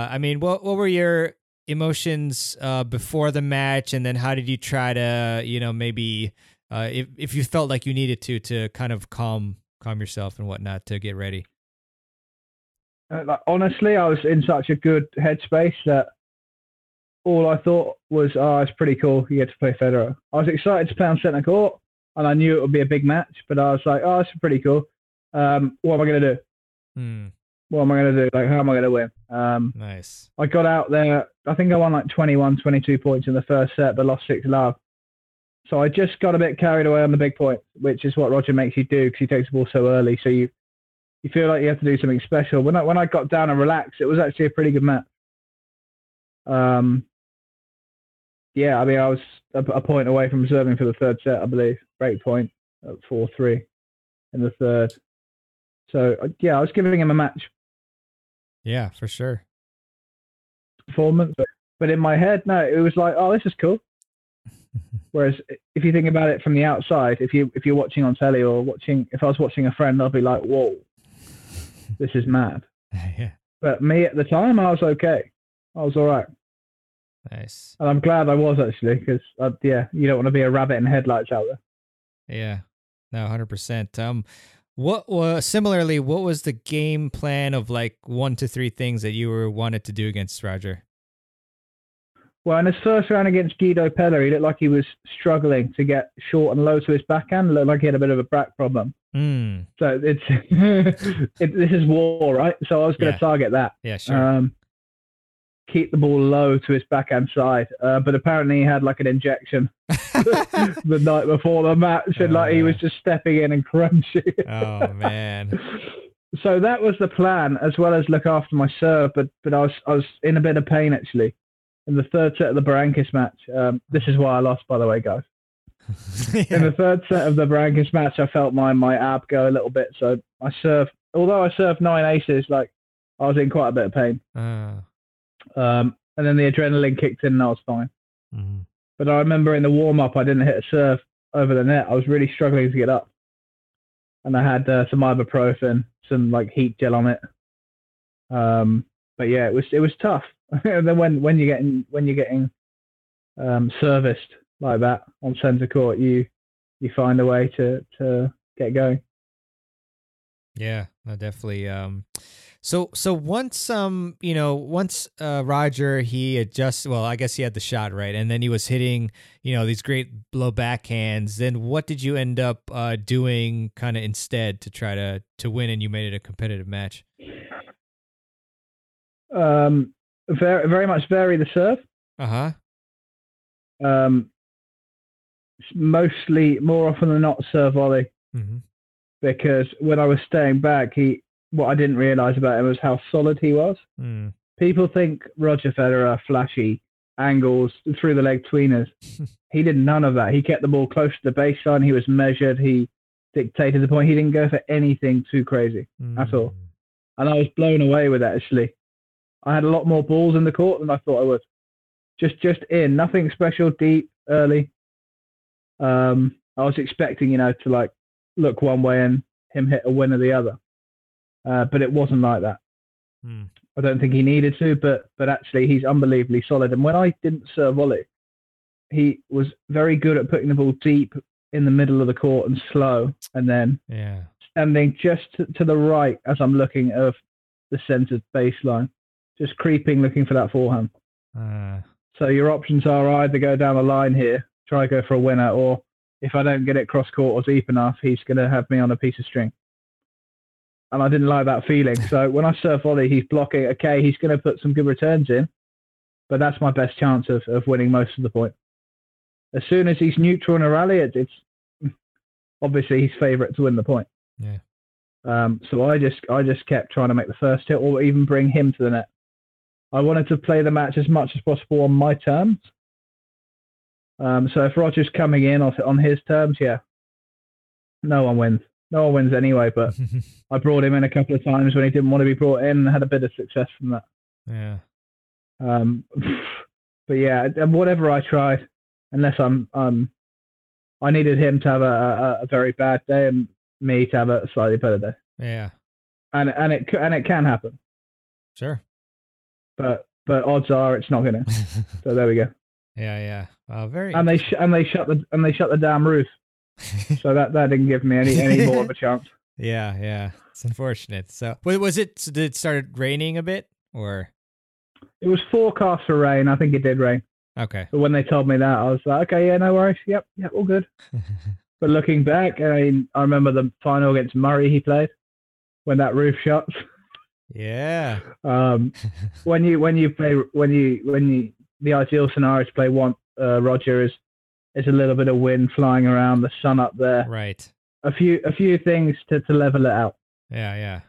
I mean, what what were your emotions uh, before the match, and then how did you try to, you know, maybe uh, if if you felt like you needed to to kind of calm calm yourself and whatnot to get ready? uh, like, honestly, I was in such a good headspace that all I thought was, oh, it's pretty cool. You get to play Federer. I was excited to play on centre court, and I knew it would be a big match. But I was like, oh, it's pretty cool. Um, what am I going to do? Hmm, What am I going to do? Like, how am I going to win? Um, nice. I got out there. I think I won like 21, 22 points in the first set, but lost six love. So I just got a bit carried away on the big point, which is what Roger makes you do because he takes the ball so early. So you you feel like you have to do something special. When I when I got down and relaxed, it was actually a pretty good match. Um, yeah, I mean, I was a, a point away from serving for the third set, I believe. Break point at four three in the third. So uh, yeah, I was giving him a match Yeah, for sure. performance. But, but in my head, no, it was like, oh, this is cool. Whereas if you think about it from the outside, if you if you're watching on telly or watching, if I was watching a friend, I'd be like, whoa, this is mad. yeah, But me at the time, I was okay. I was all right, nice. and I'm glad I was actually because yeah, you don't want to be a rabbit in headlights out there. Yeah, no, hundred percent. Um, what was similarly? What was the game plan of like one to three things that you were wanted to do against Roger? Well, in his first round against Guido Pella, he looked like he was struggling to get short and low to his backhand. Looked like he had a bit of a back problem. Hmm. So it's it, this is war, right? So I was going to Yeah. target that. Yeah, sure. um, keep the ball low to his backhand side. Uh, but apparently he had like an injection the night before the match, and like he was just stepping in and crunching. oh man. so that was the plan, as well as look after my serve. But but I was I was in a bit of pain actually. In the third set of the Berankis match, um, this is why I lost, by the way, guys. In the third set of the Berankis match, I felt my my ab go a little bit. So I served, although I served nine aces, like I was in quite a bit of pain. Uh, Um, and then the adrenaline kicked in and I was fine. mhm. But I remember in the warm up, I didn't hit a serve over the net. I was really struggling to get up. and I had uh, some ibuprofen, some like heat gel on it. Um, but yeah, it was it was tough. and then when when you're getting when you're getting um, serviced like that on centre court, you you find a way to to get going. Yeah, no, definitely. Um, so so once um you know once uh Roger he adjusts well I guess he had the shot right and then he was hitting you know these great low backhands then what did you end up uh doing kind of instead to try to to win and you made it a competitive match? Um, very very much vary the serve. Uh huh. Um, mostly more often than not serve volley Mm-hmm. because when I was staying back, he what I didn't realize about him was how solid he was. Mm. People think Roger Federer flashy angles through the leg tweeners. he did none of that. He kept the ball close to the baseline. He was measured. He dictated the point. He didn't go for anything too crazy. at all. And I was blown away with that actually. I had a lot more balls in the court than I thought I would. Just just in, nothing special, deep, early. Um, I was expecting, you know, to like look one way and him hit a win or the other. Uh, but it wasn't like that. Mm. I don't think he needed to, but but actually he's unbelievably solid. And when I didn't serve volley, he was very good at putting the ball deep in the middle of the court and slow, and then Yeah. standing just to, to the right as I'm looking of the centered baseline, just creeping, looking for that forehand. Uh, So your options are either go down the line here, try go for a winner, or if I don't get it cross court or deep enough, he's going to have me on a piece of string. And I didn't like that feeling. So when I serve volley, he's blocking. Okay, he's going to put some good returns in, but that's my best chance of, of winning most of the point. As soon as he's neutral in a rally, it, it's obviously his favourite to win the point. Yeah. Um, so I just I just kept trying to make the first hit or even bring him to the net. I wanted to play the match as much as possible on my terms. Um, so if Roger's coming in on his terms, yeah, no one wins. No one wins anyway. But I brought him in a couple of times when he didn't want to be brought in, and had a bit of success from that. yeah. Um, but yeah, and whatever I tried, unless I'm um, I needed him to have a, a, a very bad day and me to have a slightly better day, Yeah. and and it and it can happen. Sure. but but odds are it's not gonna. So there we go. Yeah. Yeah. Uh, very. And they sh- and they shut the and they shut the damn roof. So that that didn't give me any any more of a chance. yeah. Yeah. It's unfortunate. So, wa- was it? Did it start raining a bit or? It was forecast for rain. I think it did rain. Okay. But when they told me that, I was like, okay, yeah, no worries. Yep, yep, all good. But looking back, I mean, I remember the final against Murray he played when that roof shuts. yeah. Um, when you when you play when you when you the ideal scenario to play one uh, Roger is is a little bit of wind flying around, the sun up there, Right. a few a few things to, to level it out. Yeah. Yeah.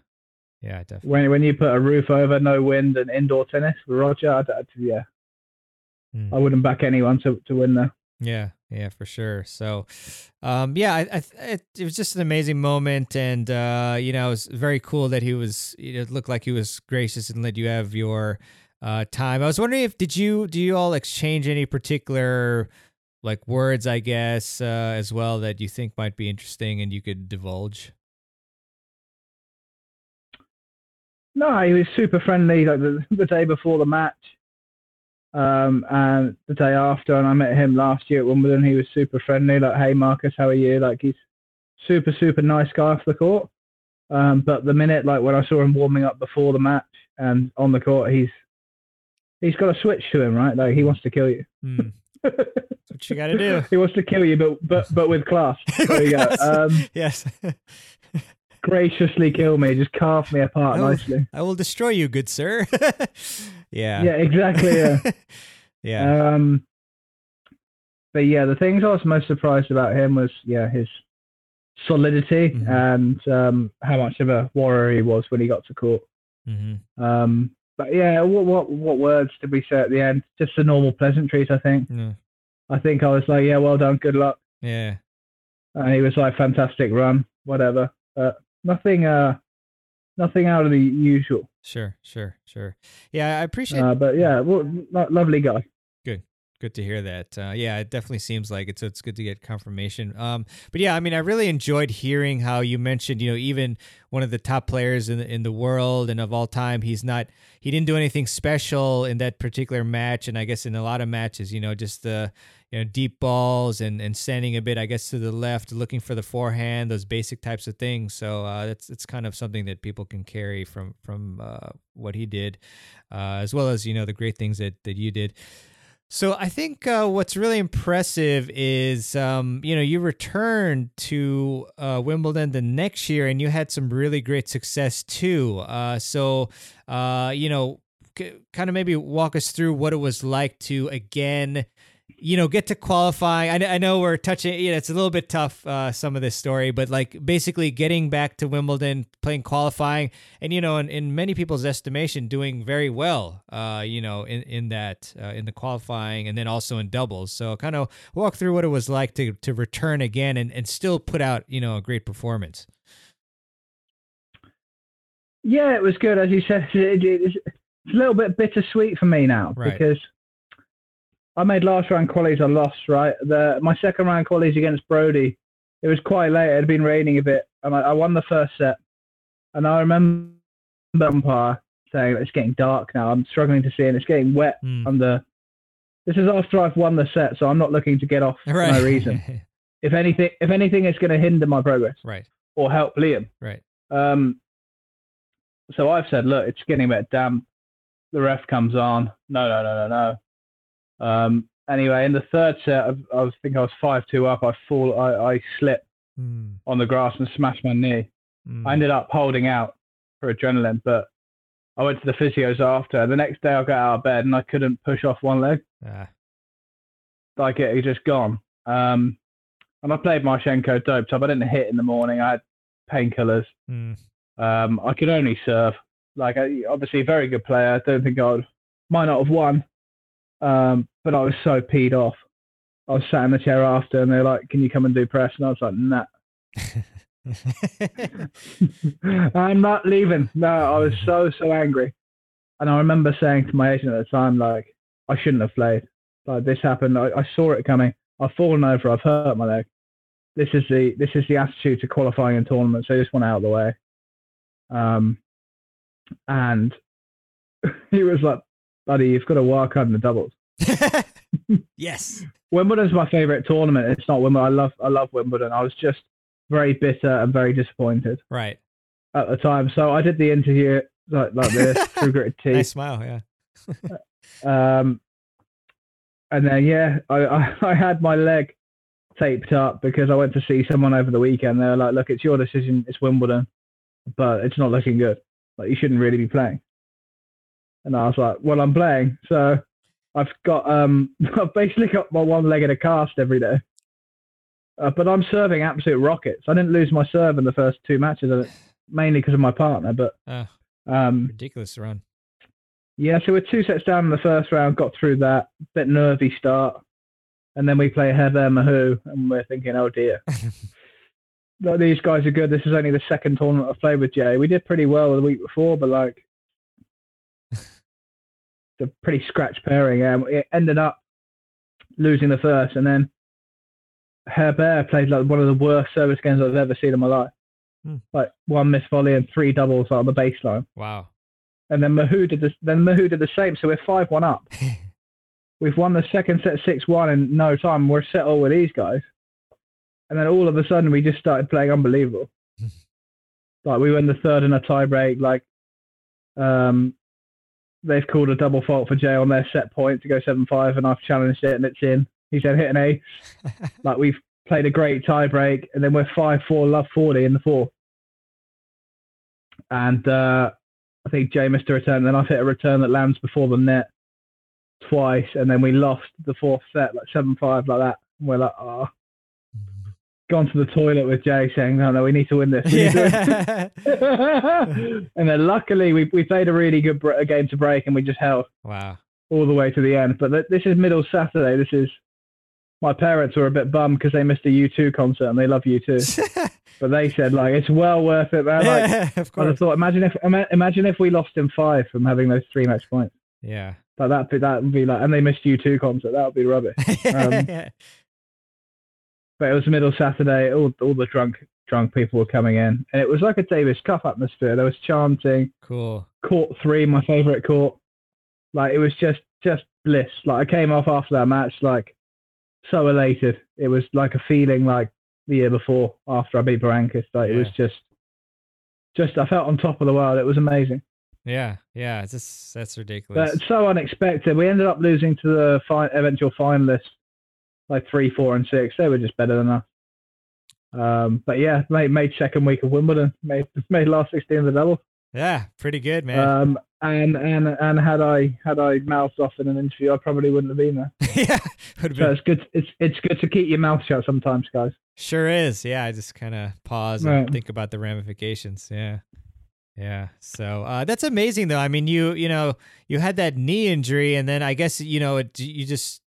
Yeah. Definitely. When when you put a roof over, no wind, and indoor tennis with Roger, I'd, I'd- yeah, Mm. I wouldn't back anyone to, to win there. Yeah, yeah, for sure. So, um, yeah, I, I it, it was just an amazing moment, and uh, you know, it was very cool that he was. It looked like he was gracious and let you have your uh, time. I was wondering if did you do you all exchange any particular like words, I guess, uh, as well that you think might be interesting and you could divulge. No, he was super friendly. Like the, the day before the match, um, and the day after, and I met him last year at Wimbledon. He was super friendly. Like, hey Marcus, how are you? Like he's super super nice guy off the court. Um, but the minute like when I saw him warming up before the match and on the court, he's he's got a switch to him, right? Like he wants to kill you. Hmm. That's what you got to do. he wants to kill you, but but but with class. There you go. Um, yes, graciously kill me, just carve me apart Oh. nicely. I will destroy you, good sir. yeah, Yeah, exactly. Yeah. yeah, Um, but yeah, the things I was most surprised about him was yeah his solidity Mhm. and um, how much of a warrior he was when he got to court. hmm Um, but yeah, what what what words did we say at the end? Just the normal pleasantries, I think. yeah, I think I was like, yeah, well done, good luck, yeah. and he was like, fantastic run, whatever. But nothing, uh, nothing out of the usual. Sure, sure, sure. Yeah, I appreciate. Uh, but yeah, well, lo- lovely guy. Good, to hear that. Uh, yeah, it definitely seems like it. So it's good to get confirmation. Um, but yeah, I mean, I really enjoyed hearing how you mentioned, you know, even one of the top players in the, in the world and of all time, he's not, he didn't do anything special in that particular match. And I guess in a lot of matches, you know, just the, you know, deep balls and, and standing a bit, I guess, to the left, looking for the forehand, those basic types of things. So uh, that's it's kind of something that people can carry from from uh, what he did, uh, as well as you know the great things that that you did. So I think uh, what's really impressive is, um, you know, you returned to uh, Wimbledon the next year, and you had some really great success too. Uh, so, uh, you know, c- kind of maybe walk us through what it was like to again you know, get to qualifying. I, I know we're touching, you know, it's a little bit tough, uh, some of this story, but like basically getting back to Wimbledon, playing qualifying, and, you know, in, in many people's estimation, doing very well, uh, you know, in, in that, uh, in the qualifying and then also in doubles. So kind of walk through what it was like to, to return again and, and still put out, you know, a great performance. Yeah, it was good. As you said, it, it, it's a little bit bittersweet for me now Right. because I made last round qualies. I lost, right? The my second round qualies against Broady, it was quite late. It had been raining a bit, and I, I won the first set. And I remember the umpire saying it's getting dark now. I'm struggling to see, and it's getting wet Hmm. under. This is after I've won the set, so I'm not looking to get off for no reason. If anything, if anything, it's going to hinder my progress right. or help Liam. Right. Um, so I've said, look, it's getting a bit damp. The ref comes on. No, no, no, no, no. Um, anyway, in the third set, I, I was think I was five two up. I fall, I, I slipped Hmm. on the grass and smashed my knee. Hmm. I ended up holding out for adrenaline, but I went to the physios after. The next day, I got out of bed and I couldn't push off one leg. Ah, Like it, it just gone. Um, and I played Marchenko doped up. I didn't hit in the morning. I had painkillers. hmm. Um, I could only serve. Like, I, obviously, a very good player. I don't think I would, might not have won. Um, but I was so peed off. I was sat in the chair after, and they're like, "Can you come and do press?" And I was like, "Nah, I'm not leaving." No, I was so so angry. And I remember saying to my agent at the time, like, "I shouldn't have played. Like, this happened. I, I saw it coming. I've fallen over. I've hurt my leg. This is the this is the attitude to qualifying in tournaments. So I just went out of the way." Um, and he was like, buddy, you've got to work on the doubles. yes. Wimbledon's my favorite tournament. It's not Wimbledon. I love, I love Wimbledon. I was just very bitter and very disappointed Right. at the time. So I did the interview like, like this through gritted teeth. Nice smile. Yeah. Um, and then yeah, I, I, I had my leg taped up because I went to see someone over the weekend. They were like, "Look, it's your decision. It's Wimbledon, but it's not looking good. Like you shouldn't really be playing." And I was like, "Well, I'm playing, so I've got um, I've basically got my one leg in a cast every day." Uh, but I'm serving absolute rockets. I didn't lose my serve in the first two matches, mainly because of my partner. But Uh, um, ridiculous run. yeah, so we're two sets down in the first round, got through that, bit nervy start. And then we play Herbert Mahut, and we're thinking, oh dear. Like, these guys are good. This is only the second tournament I've played with Jay. We did pretty well the week before, but like, a pretty scratch pairing. Um, it ended up losing the first, and then Herbert played like one of the worst service games I've ever seen in my life. Hmm. Like one missed volley and three doubles on the baseline. Wow. And then Mahut did the then Mahut did the same. So we're five one up. We've won the second set six one in no time. We're settled with these guys. And then all of a sudden we just started playing unbelievable. like we win the third in a tie break. Like um they've called a double fault for Jay on their set point to go seven five and I've challenged it and it's in. He said hit an ace. like we've played a great tie break and then we're five four love forty in the fourth. And uh I think Jay missed a return, then I've hit a return that lands before the net twice, and then we lost the fourth set, like seven five, like that. And we're like, oh, gone to the toilet with Jay, saying, no, no, we need to win this. Need to win." and then luckily we we played a really good br- game to break, and we just held wow. all the way to the end. But th- this is middle Saturday. This is my parents were a bit bummed because they missed a U2 concert, and they love U2. but they said like it's well worth it. Man. Like, yeah, of course. I thought, imagine if ima- imagine if we lost in five from having those three match points. Yeah. But that, that would be like, and they missed U2 concert. That would be rubbish. Um, but it was the middle Saturday. All all the drunk drunk people were coming in, and it was like a Davis Cup atmosphere. There was chanting. cool. Court three, my favorite court. Like it was just just bliss. Like I came off after that match like so elated. It was like a feeling like the year before after I beat Berankis. Like it was just just I felt on top of the world. It was amazing. Yeah, yeah. It's just that's ridiculous. But so unexpected. We ended up losing to the fi- eventual finalists, like three, four, and six. They were just better than us. Um, but yeah, made made second week of Wimbledon. Made made last sixteen of the double. yeah, pretty good, man. Um, and and and had I had I mouthed off in an interview, I probably wouldn't have been there. yeah, would have So been. it's good. It's it's good to keep your mouth shut sometimes, guys. Sure is. Yeah, I just kind of pause and Right. think about the ramifications. Yeah. Yeah. So uh, that's amazing, though. I mean, you you know you had that knee injury, and then I guess you know it, you just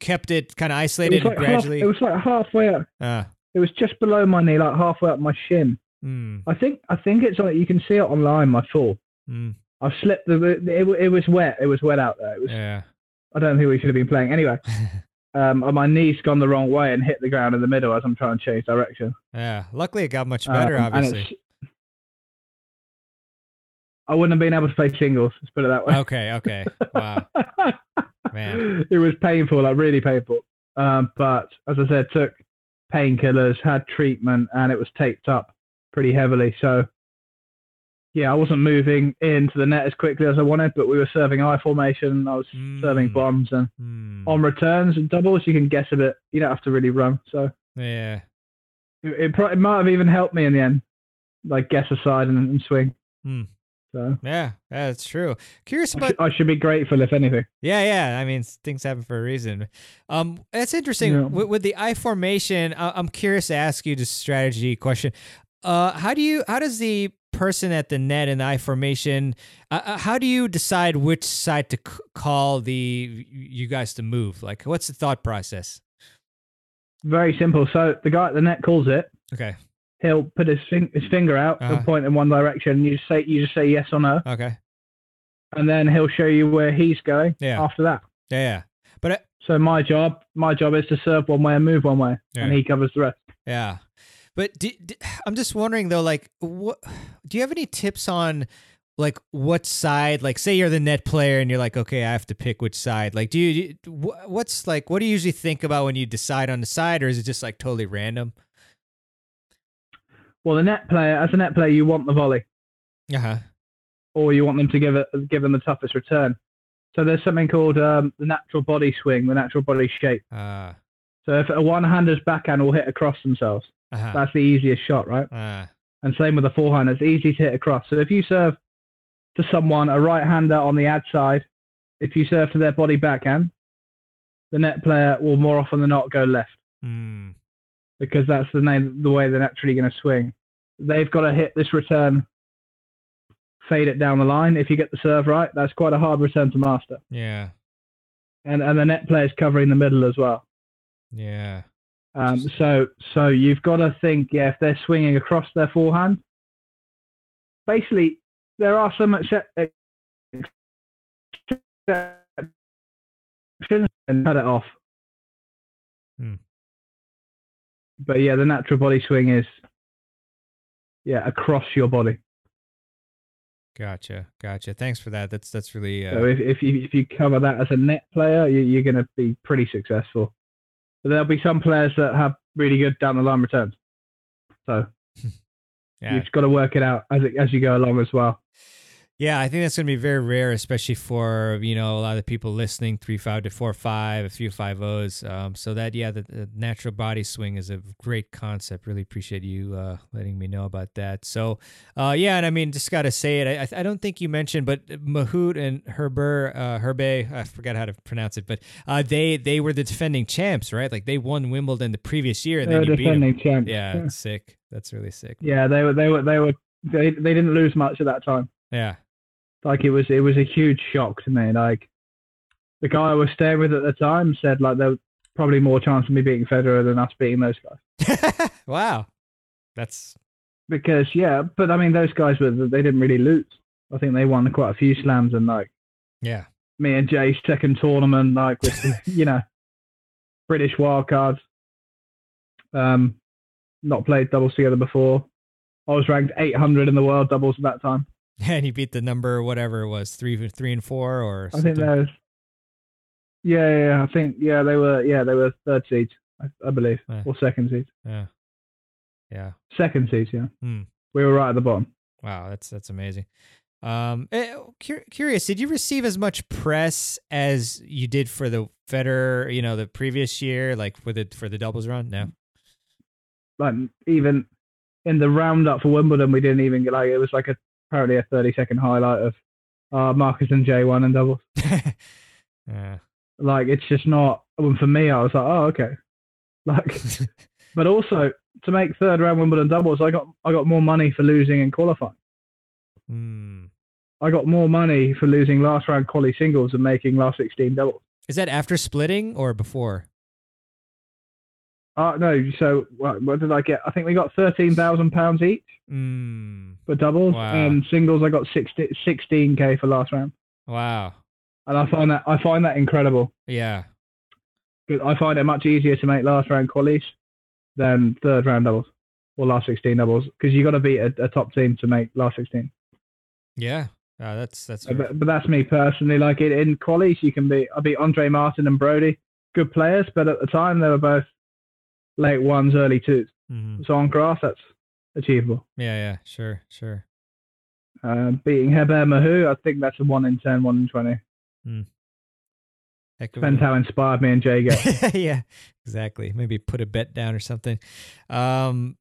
kept it kind of isolated and like half, gradually. it was like halfway up. uh, It was just below my knee, like halfway up my shin. mm, I think I think it's like you can see it online. My fall. mm, I slipped the. It, it was wet. It was wet out there. It was. yeah. I don't think we should have been playing anyway. Um, my knee's gone the wrong way and hit the ground in the middle as I'm trying to change direction. yeah. Luckily, it got much better. Um, obviously. I wouldn't have been able to play singles. Let's put it that way. Okay. Okay. Wow. Man. it was painful, like really painful. Um, but as I said, took painkillers, had treatment, and it was taped up pretty heavily. So, yeah, I wasn't moving into the net as quickly as I wanted, but we were serving I formation. I was serving Mm. bombs, and Mm, on returns and doubles, you can guess a bit. You don't have to really run. So yeah. it, it, pro- it might have even helped me in the end, like guess aside and, and swing. Hmm. So Yeah. Yeah. That's true. Curious I, about should, I should be grateful, if anything. Yeah, yeah. I mean, things happen for a reason. Um, it's interesting Yeah. with, with the I formation. I- I'm curious to ask you this strategy question. Uh, how do you? How does the person at the net in the I formation? Uh, uh, how do you decide which side to c- call the you guys to move? Like, what's the thought process? Very simple. So the guy at the net calls it. Okay. He'll put his, his finger out. Uh-huh. He'll point in one direction. And you just say you just say yes or no, Okay. and then he'll show you where he's going Yeah. after that. Yeah. Yeah. But uh, So my job, my job is to serve one way and move one way, Yeah. and he covers the rest. Yeah. But do, do- I'm just wondering though, like, what do you have any tips on, like, what side? Like, say you're the net player and you're like, okay, I have to pick which side. Like, do you, what's like, what do you usually think about when you decide on the side, or is it just like totally random? Well, the net player, as a net player, you want the volley. Uh huh. or you want them to give it give them the toughest return. So there's something called um, the natural body swing, the natural body shape. Uh. So if a one-hander's backhand will hit across themselves, Uh-huh. that's the easiest shot, right? Uh, And same with the forehand, it's easy to hit across. So if you serve to someone a right-hander on the ad side, if you serve to their body backhand, the net player will more often than not go left hmm. Because that's the name, the way they're naturally going to swing. They've got to hit this return, fade it down the line. If you get the serve right, that's quite a hard return to master. Yeah. and and the net player's covering the middle as well. Yeah. Um, so so you've got to think, yeah, if they're swinging across their forehand, basically there are some exce- exceptions and cut it off. Hmm. But yeah, the natural body swing is yeah across your body. Gotcha. Gotcha. Thanks for that. That's that's really. Uh, So if if you if you cover that as a net player, you, you're going to be pretty successful. But there'll be some players that have really good down the line returns. So yeah. you've got to work it out as it, as you go along as well. Yeah, I think that's going to be very rare, especially for you know a lot of the people listening, three five to four five, a few five O's. Um, so that yeah, the, the natural body swing is a great concept. Really appreciate you uh, letting me know about that. So uh, yeah, and I mean, just got to say it. I, I- don't think you mentioned, but Mahut and Herber, uh, Herbe, I forgot how to pronounce it, but uh, they they were the defending champs, right? Like they won Wimbledon the previous year, and They're then you beat them. defending champs. Yeah, that's sick. That's really sick. yeah, they were they were they were they, they didn't lose much at that time. Yeah. Like it was it was a huge shock to me. Like the guy I was staying with at the time said like there was probably more chance of me beating Federer than us beating those guys. wow. That's Because yeah, but I mean those guys were they didn't really lose. I think they won quite a few slams and like yeah. me and Jay's second tournament, like with you know British wildcards. Um, not played doubles together before. I was ranked 800 in the world doubles at that time. And you beat the number whatever it was three three and four or I think something. there's. Yeah, yeah, yeah, I think yeah they were yeah they were third seeds, I, I believe, Yeah. or second seeds. yeah yeah Second seeds, yeah. Hmm. We were right at the bottom. Wow, that's that's amazing. Um, eh, cur- curious, did you receive as much press as you did for the Federer, you know, the previous year, like for the for the doubles run? No. Like even in the roundup for Wimbledon, we didn't even get like it was like a apparently a 30 second highlight of uh, Marcus and Jay won in doubles. yeah. Like it's just not. Well, for me, I was like, oh okay. Like, but also to make third round Wimbledon doubles, I got I got more money for losing in qualifying. Hmm. I got more money for losing last round quali singles and making last 16 doubles. Is that after splitting or before? Uh, no, so what, what did I get? I think we got thirteen thousand pounds each Hmm. for doubles, Wow. and singles I got 16 k for last round, Wow. and I find that I find that incredible. Yeah. 'Cause I find it much easier to make last round qualies than third round doubles or last sixteen doubles because you got to beat a, a top team to make last sixteen. Yeah. Uh, that's that's. But, but that's me personally. Like in, in qualies, you can be. I beat Andre Martin and Broady, good players, but at the time they were both late ones, early twos. Mhm. So on grass, that's achievable. Yeah. Yeah. Sure. Sure. Um, beating Herbert Mahut, I think that's a 1 in 10, 1 in 20. Heck Depends how inspired me and Jay get. yeah, exactly. Maybe put a bet down or something. Um,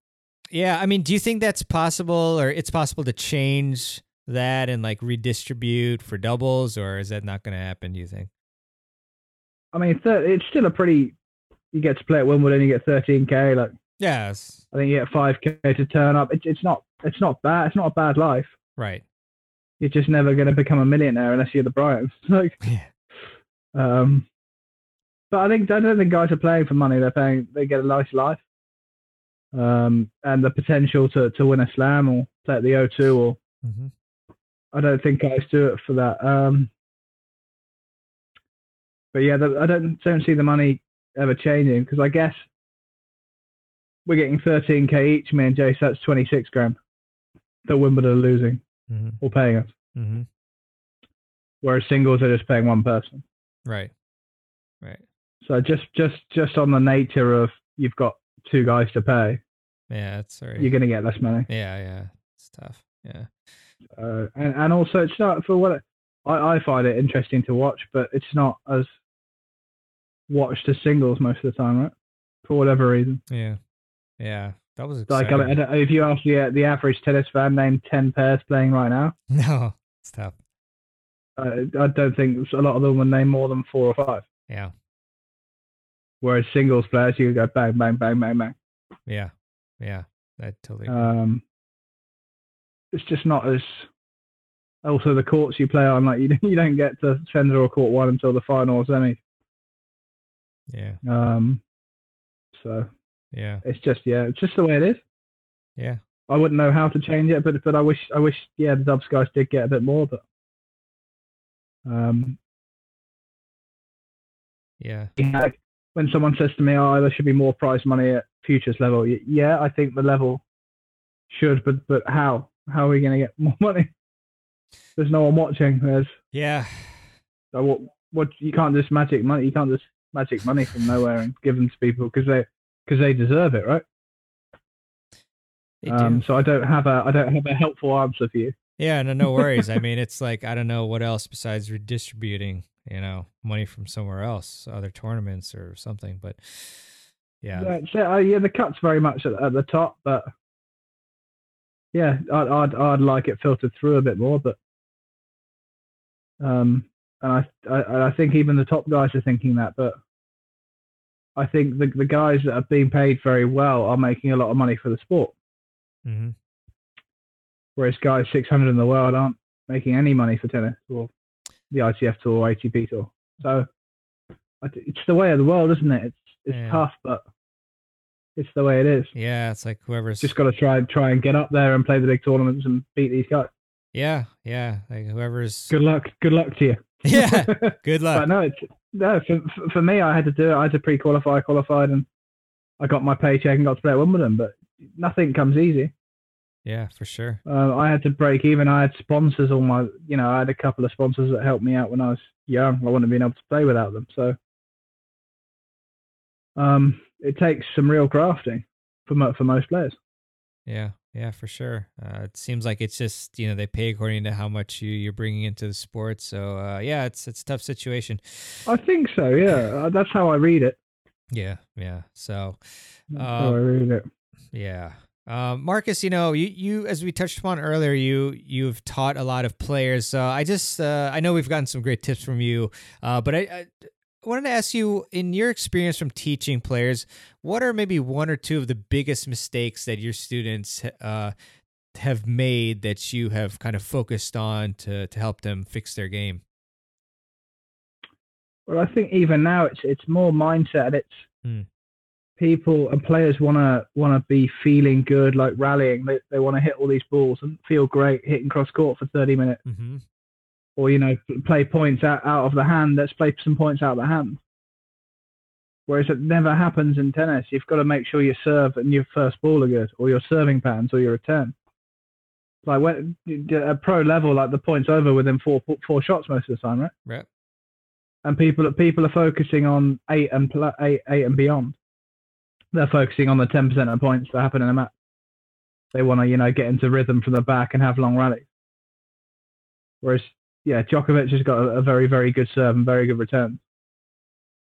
yeah, I mean, do you think that's possible, or it's possible to change that and like redistribute for doubles, or is that not going to happen? Do you think? I mean, it's still a pretty. You get to play at Wimbledon, you get 13k. Like Yes. I think you get 5k to turn up. It's it's not it's not bad. It's not a bad life. Right. You're just never going to become a millionaire unless you're the Bryans. Like, Yeah. um, but I think I don't think guys are playing for money. They're paying. They get a nice life, um, and the potential to to win a slam or play at the O2 or hmm I don't think guys do it for that. Um, but yeah, the, I don't don't see the money ever changing because I guess we're getting 13k each, me and Jay, so that's 26 grand that Wimbledon are losing hmm or paying us. hmm Whereas singles are just paying one person. Right. Right. So just just just on the nature of you've got two guys to pay, Yeah, all right. you're to get less money. yeah, yeah. It's tough. Yeah. Uh, and, and also, it's not for what it, I, I find it interesting to watch, but it's not as watched as singles most of the time, right? For whatever reason. Yeah. Yeah. That was Like, I, I if you ask the the average tennis fan, name ten pairs playing right now. no, it's tough. Uh, I don't think a lot of them would name more than four or five. Yeah. Whereas singles players, you go bang, bang, bang, bang, bang. Yeah. Yeah. I totally. agree. Um, it's just not as. Also, the courts you play on, like you, you don't get to center or court one until the final or semi. Yeah. Um, so Yeah. it's just yeah, it's just the way it is. Yeah. I wouldn't know how to change it, but but I wish I wish yeah the Dubs guys did get a bit more, but um, Yeah. yeah, when someone says to me, "Oh, there should be more prize money at futures level," yeah, I think the level should, but but how? How are we going to get more money? There's no one watching. There's Yeah. so what what you can't just magic money. You can't just magic money from nowhere and give them to people because they because they deserve it, right? Um, so I don't have a I don't have a helpful answer for you. Yeah, no, no worries. I mean, it's like I don't know what else besides redistributing, you know, money from somewhere else, other tournaments or something. But yeah, Yeah, uh, yeah, the cut's very much at, at the top, but yeah, I'd, I'd I'd like it filtered through a bit more, but um, and I I, I think even the top guys are thinking that, but I think the the guys that are being paid very well are making a lot of money for the sport, hmm whereas guys 600 in the world aren't making any money for tennis or the ITF tour or ATP tour. So it's the way of the world, isn't it? It's it's Yeah. tough, but it's the way it is. yeah, it's like whoever's just got to try try and get up there and play the big tournaments and beat these guys. yeah, yeah, like whoever's Good luck. Good luck to you. Yeah. Good luck. but no, it's no for, for me. I had to do it. I had to pre-qualify, qualified, and I got my paycheck and got to play at Wimbledon. But nothing comes easy. Yeah, for sure. Uh, I had to break even. I had sponsors. All my, you know, I had a couple of sponsors that helped me out when I was young. I wouldn't have been able to play without them. So, um, it takes some real crafting for mo- for most players. Yeah, yeah, for sure. Uh, it seems like it's just you know they pay according to how much you you're bringing into the sport. So uh, yeah, it's it's a tough situation. I think so. Yeah, Uh, that's how I read it. Yeah, yeah. So how I um, read it. yeah. Um, Marcus, you know, you, you as we touched upon earlier, you you've taught a lot of players. So I just uh, I know we've gotten some great tips from you, uh, but I, I wanted to ask you, in your experience from teaching players, what are maybe one or two of the biggest mistakes that your students uh, have made that you have kind of focused on to to help them fix their game? Well, I think even now it's it's more mindset. and It's Hmm. people and players want to want to be feeling good, like rallying. They they want to hit all these balls and feel great hitting cross court for thirty minutes, Mm-hmm. Or you know play points out out of the hand. Let's play some points out of the hand. Whereas it never happens in tennis. You've got to make sure your serve and your first ball are good, or your serving patterns, or your return. Like when at pro level, like the points over within four four shots most of the time, right? Right. and people people are focusing on eight and eight eight and beyond. They're focusing on the ten percent of points that happen in a match. They want to you know get into rhythm from the back and have long rallies. Whereas yeah, Djokovic has got a, a very very good serve and very good return.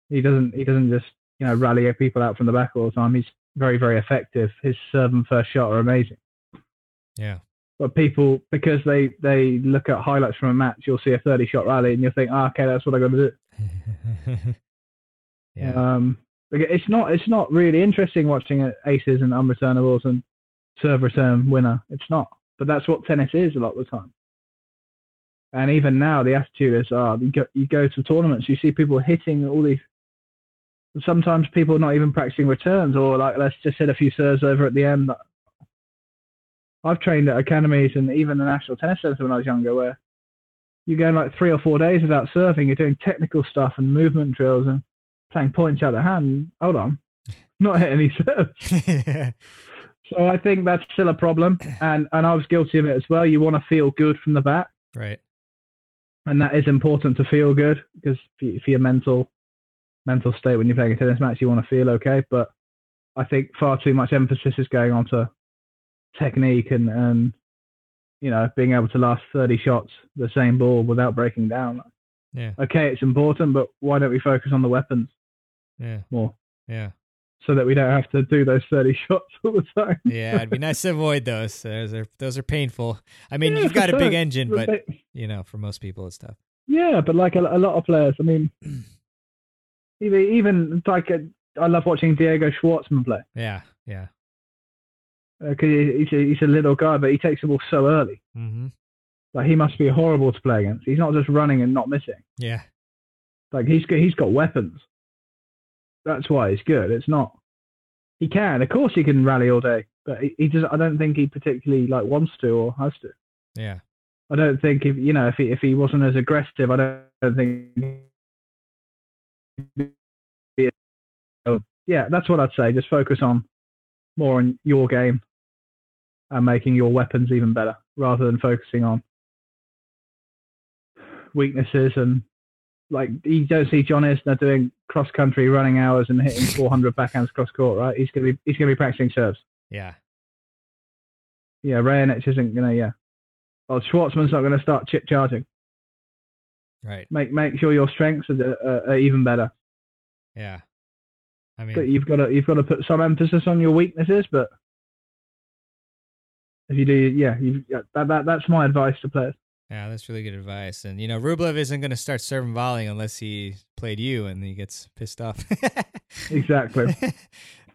He doesn't he doesn't just you know rally people out from the back all the time. He's very very effective. His serve and first shot are amazing. Yeah. But people because they they look at highlights from a match, you'll see a thirty shot rally and you'll think, oh, okay, that's what I'm going to do. yeah. Um, it's not it's not really interesting watching aces and unreturnables and serve return winner. It's not. But that's what tennis is a lot of the time. And even now, the attitude is, ah, you go, you go to tournaments, you see people hitting all these. Sometimes people are not even practicing returns, or like let's just hit a few serves over at the end. I've trained at academies and even the National Tennis Centre when I was younger, where you're going like three or four days without serving. You're doing technical stuff and movement drills and playing points out of hand. Hold on, not hitting any serves. So I think that's still a problem, and and I was guilty of it as well. You want to feel good from the back, right. And that is important to feel good because for, your mental mental state when you're playing a tennis match, you want to feel okay. But I think far too much emphasis is going on to technique and and you know being able to last 30 shots the same ball without breaking down. Yeah. Okay, it's important, but why don't we focus on the weapons Yeah. more Yeah. So that we don't have to do those 30 shots all the time? Yeah, it'd be nice to avoid those. Those are those are painful. I mean, Yeah, you've got a big engine, but you know, for most people, it's tough. Yeah, but like a, a lot of players, I mean, even even like a, I love watching Diego Schwartzman play Yeah, yeah. because he's a, he's a little guy, but he takes the ball so early. Mm-hmm. Like he must be horrible to play against. He's not just running and not missing. Yeah, Like he's he's got weapons. That's why he's good. It's not. He can, of course, he can rally all day, but he, he just. I don't think he particularly like wants to or has to. yeah, I don't think if you know if he if he wasn't as aggressive, I don't, don't think. Yeah, that's what I'd say. Just focus on more on your game and making your weapons even better, rather than focusing on weaknesses and like you don't see John Isner doing cross country running hours and hitting 400 backhands cross court, right? He's gonna be he's gonna be practicing serves. yeah, Yeah, Raonic isn't gonna. Yeah, well Schwartzman's not gonna start chip charging. right. make make sure your strengths are, are, are even better. Yeah. I But mean, you've got to you've got to put some emphasis on your weaknesses. But if you do, yeah, that, that that's my advice to players. Yeah, that's really good advice. And you know, Rublev isn't going to start serving volleying unless he played you and he gets pissed off. Exactly. yeah,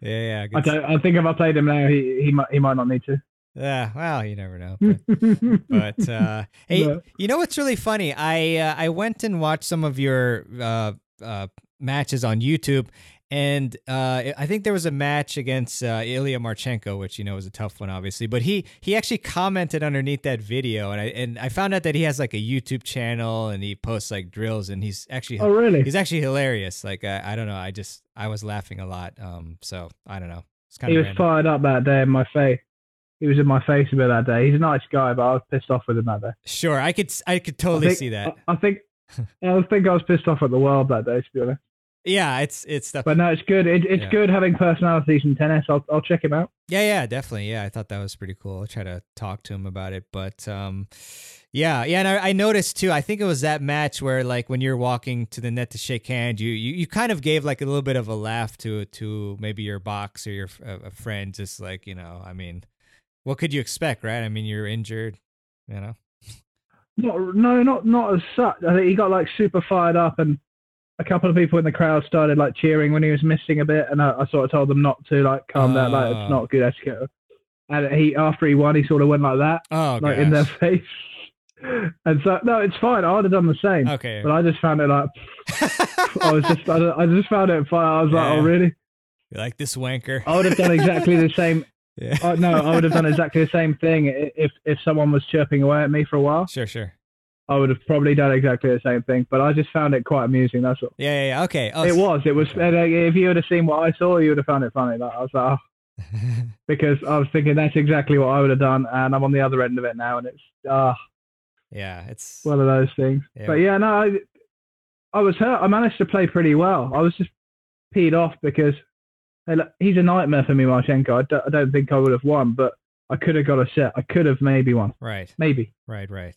yeah. I don't. I think if I played him now, he he might he might not need to. Yeah, well, you never know. But, but uh, hey, you know what's really funny? I uh, I went and watched some of your uh, uh, matches on YouTube, and uh, I think there was a match against uh, Ilya Marchenko, which you know was a tough one, obviously. But he he actually commented underneath that video, and I and I found out that he has like a YouTube channel and he posts like drills, and he's actually Oh, really? he's actually hilarious. Like I, I don't know, I just I was laughing a lot. Um, so I don't know. It's kind He of was random. fired up that day in my face. He was in my face a bit that day. He's a nice guy, but I was pissed off with him that day. Sure, I could I could I totally think- see that. I, I think I think I was pissed off at the world that day, to be honest. Yeah, it's it's stuff. But no, it's good. It, it's Yeah. good having personalities in tennis. I'll I'll check him out. Yeah, yeah, definitely. Yeah, I thought that was pretty cool. I'll try to talk to him about it. But um yeah, yeah, and I, I noticed too, I think it was that match where like when you're walking to the net to shake hand, you you, you kind of gave like a little bit of a laugh to to maybe your box or your a friend just like, you know, I mean, what could you expect, right? I mean, you're injured, you know. Not, no, not not as such. I think he got like super fired up, and a couple of people in the crowd started like cheering when he was missing a bit, and I, I sort of told them not to like calm down, like it's ah. not good etiquette. And he after he won, he sort of went like that, Oh, like in their face. And so no, it's fine. I would have done the same, Okay. but I just found it like I was just I, I just found it fun. I was like, oh, Yeah. oh really? You like this wanker. I would have done exactly the same. Yeah. Oh, no, I would have done exactly the same thing if if someone was chirping away at me for a while. Sure, sure. I would have probably done exactly the same thing. But I just found it quite amusing. That's all. Yeah, yeah, yeah. Okay. Oh, It was. It was. uh, If you would have seen what I saw, you would have found it funny. Like, I was like, oh, because I was thinking that's exactly what I would have done, and I'm on the other end of it now, and it's ah yeah, it's one of those things. Yeah. But yeah, no, I, I was hurt. I managed to play pretty well. I was just peed off because hey, look, he's a nightmare for me, Marchenko. I don't, I don't think I would have won, but I could have got a set. I could have maybe won, right, maybe. right, right.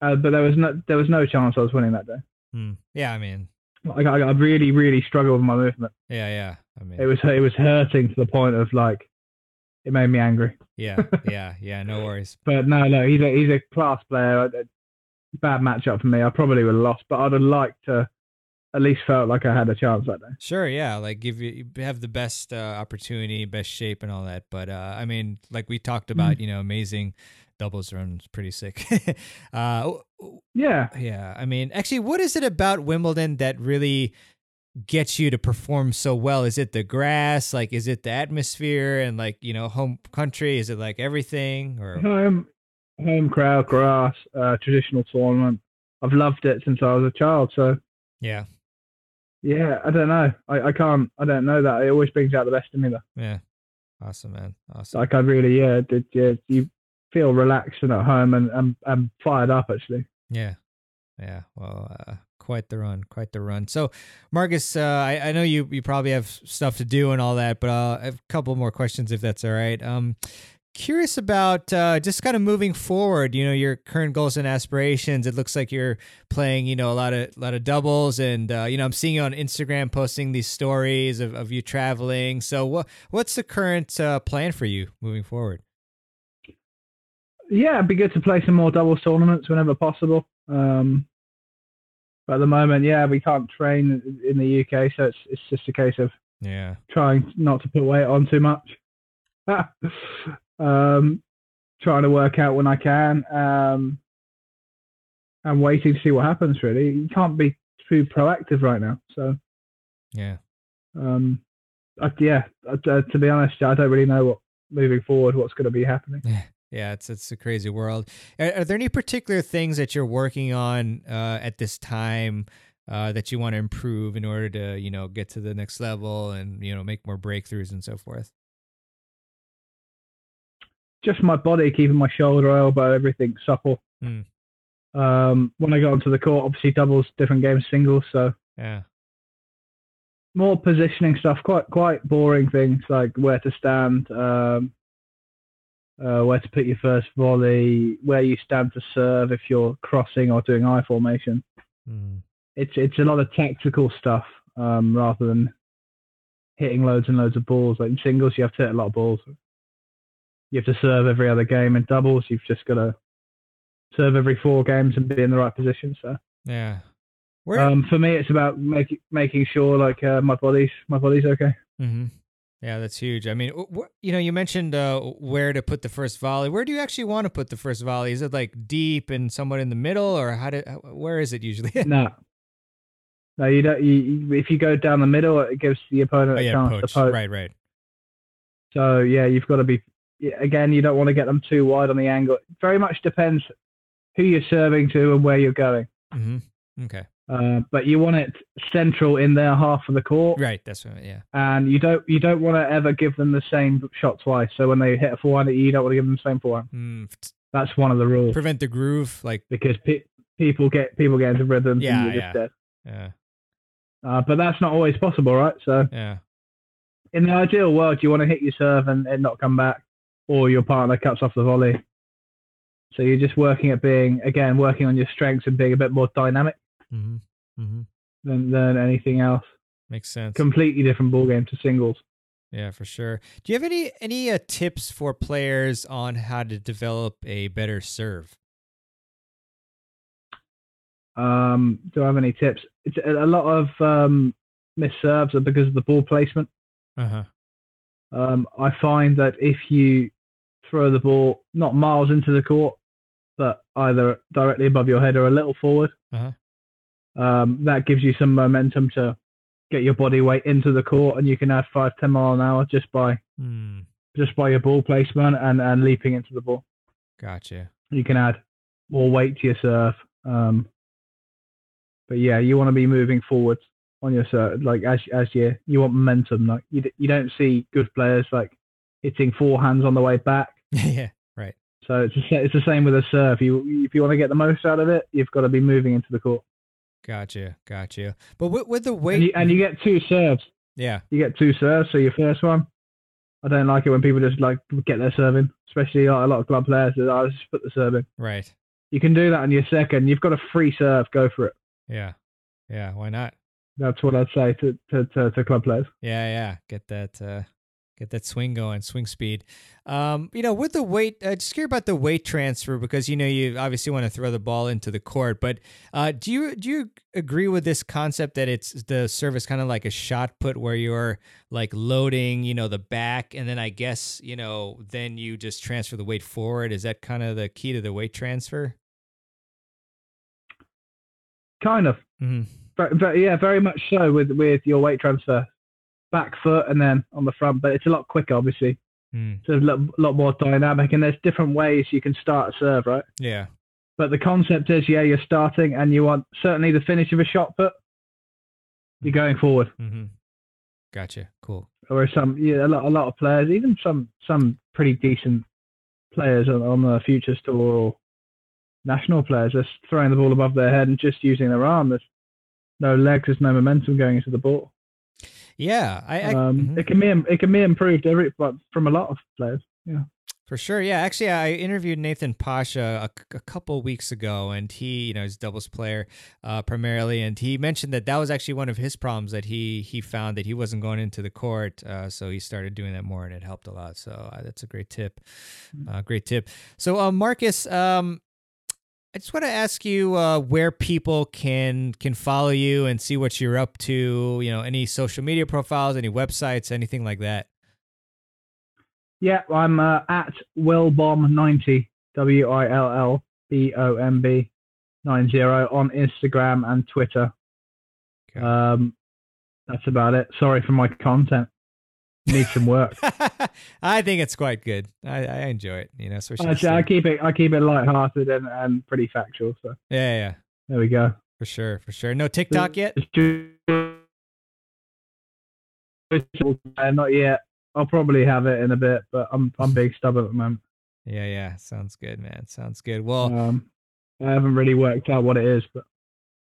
Uh, but there was no there was no chance I was winning that day. Hmm. Yeah, I mean, Like, I, I really really struggled with my movement. yeah, yeah. I mean, It was it was hurting to the point of like it made me angry. yeah, yeah, yeah. No worries. But no, no, he's a he's a class player. Bad matchup for me. I probably would have lost, but I'd have liked to at least felt like I had a chance that day. Sure, yeah, like give you have the best uh, opportunity, best shape, and all that. But uh, I mean, like we talked about, you know, amazing doubles runs, pretty sick. uh, Yeah, yeah, I mean, actually, what is it about Wimbledon that really gets you to perform so well? Is it the grass? Like, is it the atmosphere and like you know, home country? Is it like everything? Or home home crowd, grass, uh, traditional tournament. I've loved it since I was a child. So yeah, yeah, I don't know. I, I can't. I don't know that. It always brings out the best in me though. yeah, awesome, man, awesome. Like I really, yeah, did, yeah. You feel relaxed and at home and and, and fired up actually. Yeah. Yeah. Well, uh, quite the run, quite the run. So, Marcus, uh, I, I know you, you probably have stuff to do and all that, but uh, I have a couple more questions if that's all right. Um, curious about uh, just kind of moving forward. You know, your current goals and aspirations. It looks like you're playing, you know, a lot of a lot of doubles, and uh, you know, I'm seeing you on Instagram posting these stories of, of you traveling. So, what what's the current uh, plan for you moving forward? Yeah, it'd be good to play some more doubles tournaments whenever possible. Um, but at the moment, yeah, we can't train in the UK, so it's it's just a case of Yeah. trying not to put weight on too much. um, trying to work out when I can, um, and waiting to see what happens. Really, you can't be too proactive right now. So, Yeah. um, I, yeah, uh, to be honest, I don't really know what moving forward what's going to be happening. Yeah, it's it's a crazy world. Are, are there any particular things that you're working on uh, at this time uh, that you want to improve in order to you know get to the next level and you know make more breakthroughs and so forth? just my body, keeping my shoulder, elbow, everything supple. Hmm. Um, when I got onto the court, obviously doubles, different games, singles, so Yeah, more positioning stuff. Quite quite boring things like where to stand, um, uh, where to put your first volley, where you stand to serve if you're crossing or doing I formation. Mhm. It's it's a lot of tactical stuff um, rather than hitting loads and loads of balls. Like in singles, you have to hit a lot of balls. You have to serve every other game. In doubles, you've just got to serve every four games and be in the right position. So yeah. Where? um, for me, it's about making making sure like uh, my body's my body's okay. hmm Yeah, that's huge. I mean, wh- you know, you mentioned uh, where to put the first volley. Where do you actually want to put the first volley? Is it like deep and somewhat in the middle, or how do? Where is it usually? no, No, you don't. You, if you go down the middle, it gives the opponent Oh a chance poach. to poke. Right, right. So yeah, you've got to be. Again, you don't want to get them too wide on the angle. It very much depends who you're serving to and where you're going. Mm-hmm. Okay. Uh, but you want it central in their half of the court, Right. That's right, Yeah. and you don't you don't want to ever give them the same shot twice. So when they hit a forehand, you don't want to give them the same forehand. Mm, That's one of the rules prevent the groove. Like. because pe- people get people get into rhythm. Yeah, and you're yeah. dead. Yeah. Uh, but that's not always possible, right? So Yeah. in the ideal world, you want to hit your serve and it not come back, or your partner cuts off the volley. So you're just working at being again working on your strengths and being a bit more dynamic hmm Mm-hmm. than than anything else. Makes sense. Completely different ball game to singles. Yeah, for sure. Do you have any any uh, tips for players on how to develop a better serve? Um, do I have any tips? It's a lot of um, missed serves are because of the ball placement. Uh huh. Um, I find that if you throw the ball not miles into the court, but either directly above your head or a little forward, Uh-huh. Um, that gives you some momentum to get your body weight into the court, and you can add five, ten mile an hour just by Hmm. just by your ball placement and, and leaping into the ball. Gotcha. You can add more weight to your serve. Um, but yeah, you want to be moving forwards on your serve, like as as you you want momentum. Like you you don't see good players like hitting forehands on the way back. yeah. Right. So it's the, it's the same with a serve. You if you want to get the most out of it, you've got to be moving into the court. Gotcha. Gotcha. But with, with the weight. And you, and you get two serves. yeah. You get two serves. So your first one, I don't like it when people just like get their serving, especially like, a lot of club players. that I just put the serve in. Right. You can do that on your second. You've got a free serve. Go for it. Yeah. Yeah. Why not? That's what I'd say to to, to, to club players. Yeah. Yeah. Get that. Uh, get that swing going, swing speed. Um, you know, with the weight, uh, just curious about the weight transfer because you know you obviously want to throw the ball into the court. But uh, do you do you agree with this concept that it's the service kind of like a shot put where you're like loading, you know, the back, and then I guess you know then you just transfer the weight forward. Is that kind of the key to the weight transfer? Kind of. Mm-hmm. But, but yeah, very much so with with your weight transfer, back foot and then on the front. But it's a lot quicker, obviously. Mm. It's a lot, lot more dynamic, and there's different ways you can start a serve, right? Yeah. But the concept is, yeah, you're starting, and you want certainly the finish of a shot put. You're going forward. Mm-hmm. Gotcha. Cool. Or some, yeah, a lot, a lot of players, even some, some pretty decent players on, on the futures tour or national players, just throwing the ball above their head and just using their arm. There's no legs, there's no momentum going into the ball. Yeah. I, I Um, mhm. It can be, it can be improved every, but from a lot of players. Yeah. For sure, yeah. Actually, I interviewed Nathan Pasha a, a couple weeks ago, and he, you know, is doubles player uh, primarily, and he mentioned that that was actually one of his problems that he he found that he wasn't going into the court, uh, so he started doing that more, and it helped a lot. So uh, that's a great tip, uh, great tip. So, uh, Marcus, um, I just want to ask you uh, where people can can follow you and see what you're up to. You know, any social media profiles, any websites, anything like that. Yeah, I'm uh, at Willbomb90, W I L L B O M B 90 on Instagram and Twitter. Okay. Um, that's about it. Sorry for my content. Need some work. I think it's quite good. I, I enjoy it. You know, especially I, I keep it. I keep it light-hearted and, and pretty factual. So yeah, yeah, there we go. for sure, for sure. No TikTok yet. Not yet. I'll probably have it in a bit, but I'm I'm being stubborn at the moment. Yeah, yeah. Sounds good, man. Sounds good. Well, Um, I haven't really worked out what it is, but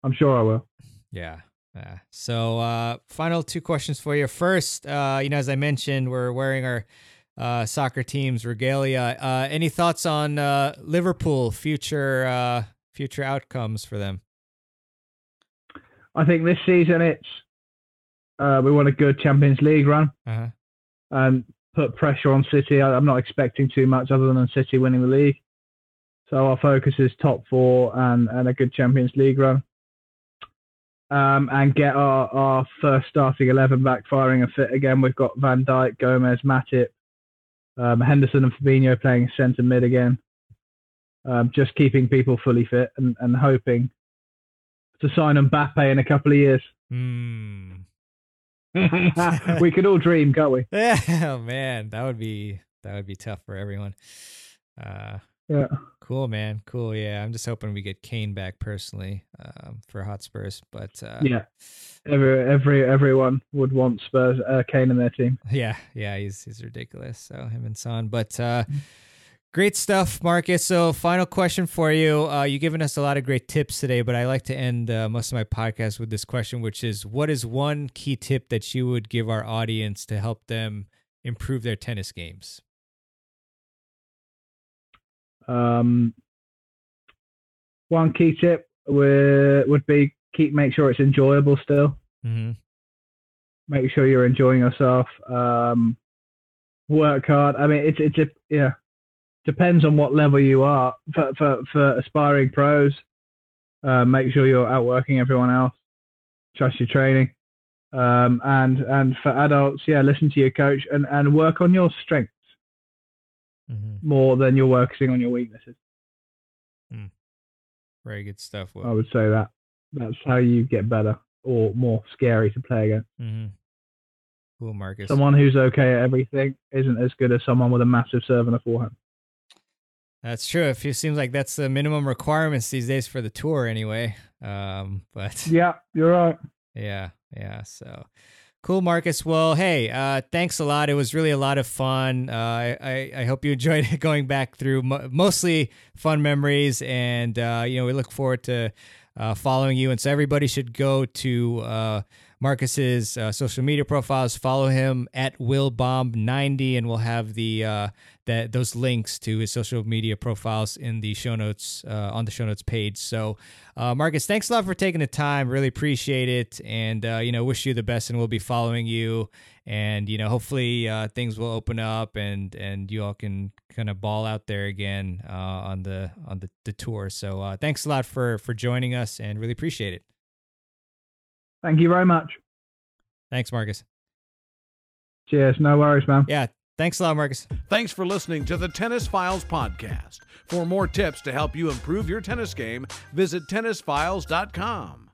I'm sure I will. yeah. Yeah. So, uh, final two questions for you. First, uh, you know, as I mentioned, we're wearing our uh, soccer team's regalia. Uh, any thoughts on uh, Liverpool future uh, future outcomes for them? I think this season it's uh, we want a good Champions League run Uh-huh. and put pressure on City. I, I'm not expecting too much other than City winning the league. So our focus is top four and, and a good Champions League run. Um, and get our, our first starting 11 back firing and fit again. We've got Van Dijk, Gomez, Matip, um, Henderson and Fabinho playing centre mid again. Um, just keeping people fully fit and, and hoping to sign Mbappe in a couple of years. Hmm. we could all dream, can't we? oh man, that would be that would be tough for everyone. Uh, Yeah. cool, man. Cool. Yeah, I'm just hoping we get Kane back personally um, for Hotspurs, but uh, Yeah. Every every everyone would want Spurs uh, Kane in their team. yeah, yeah, he's he's ridiculous. So him and Son, but uh, great stuff, Marcus. So final question for you. Uh, you've given us a lot of great tips today, but I like to end uh, most of my podcast with this question, which is, what is one key tip that you would give our audience to help them improve their tennis games? Um, one key tip would would be keep make sure it's enjoyable still. Mm-hmm. Make sure you're enjoying yourself. Um, work hard. I mean, it's it's a, yeah depends on what level you are. For for, for aspiring pros, uh, make sure you're outworking everyone else. Trust your training. Um, and and for adults, yeah, listen to your coach and, and work on your strengths Mm-hmm. more than you're working on your weaknesses. Very good stuff. I would say that that's how you get better or more scary to play against. Mm-hmm. Cool, Marcus. Someone who's okay at everything isn't as good as someone with a massive serve and a forehand. That's true. It seems like that's the minimum requirements these days for the tour, anyway. Um, but Yeah, you're right. Yeah, yeah. So cool, Marcus. Well, hey, uh, thanks a lot. It was really a lot of fun. Uh, I, I hope you enjoyed going back through mo- mostly fun memories, and uh, you know we look forward to uh, following you. And so everybody should go to uh, Marcus's uh, social media profiles, follow him at willbomb90, and we'll have the that those links to his social media profiles in the show notes on the show notes page. So, uh, Marcus, thanks a lot for taking the time. Really appreciate it, and uh, you know, wish you the best, and we'll be following you. And you know, hopefully uh, things will open up, and and you all can kind of ball out there again uh, on the on the, the tour. So, uh, thanks a lot for for joining us, and really appreciate it. Thank you very much. Thanks, Marcus. Cheers. No worries, man. Yeah, thanks a lot, Marcus. Thanks for listening to the Tennis Files podcast. For more tips to help you improve your tennis game, visit tennisfiles.com.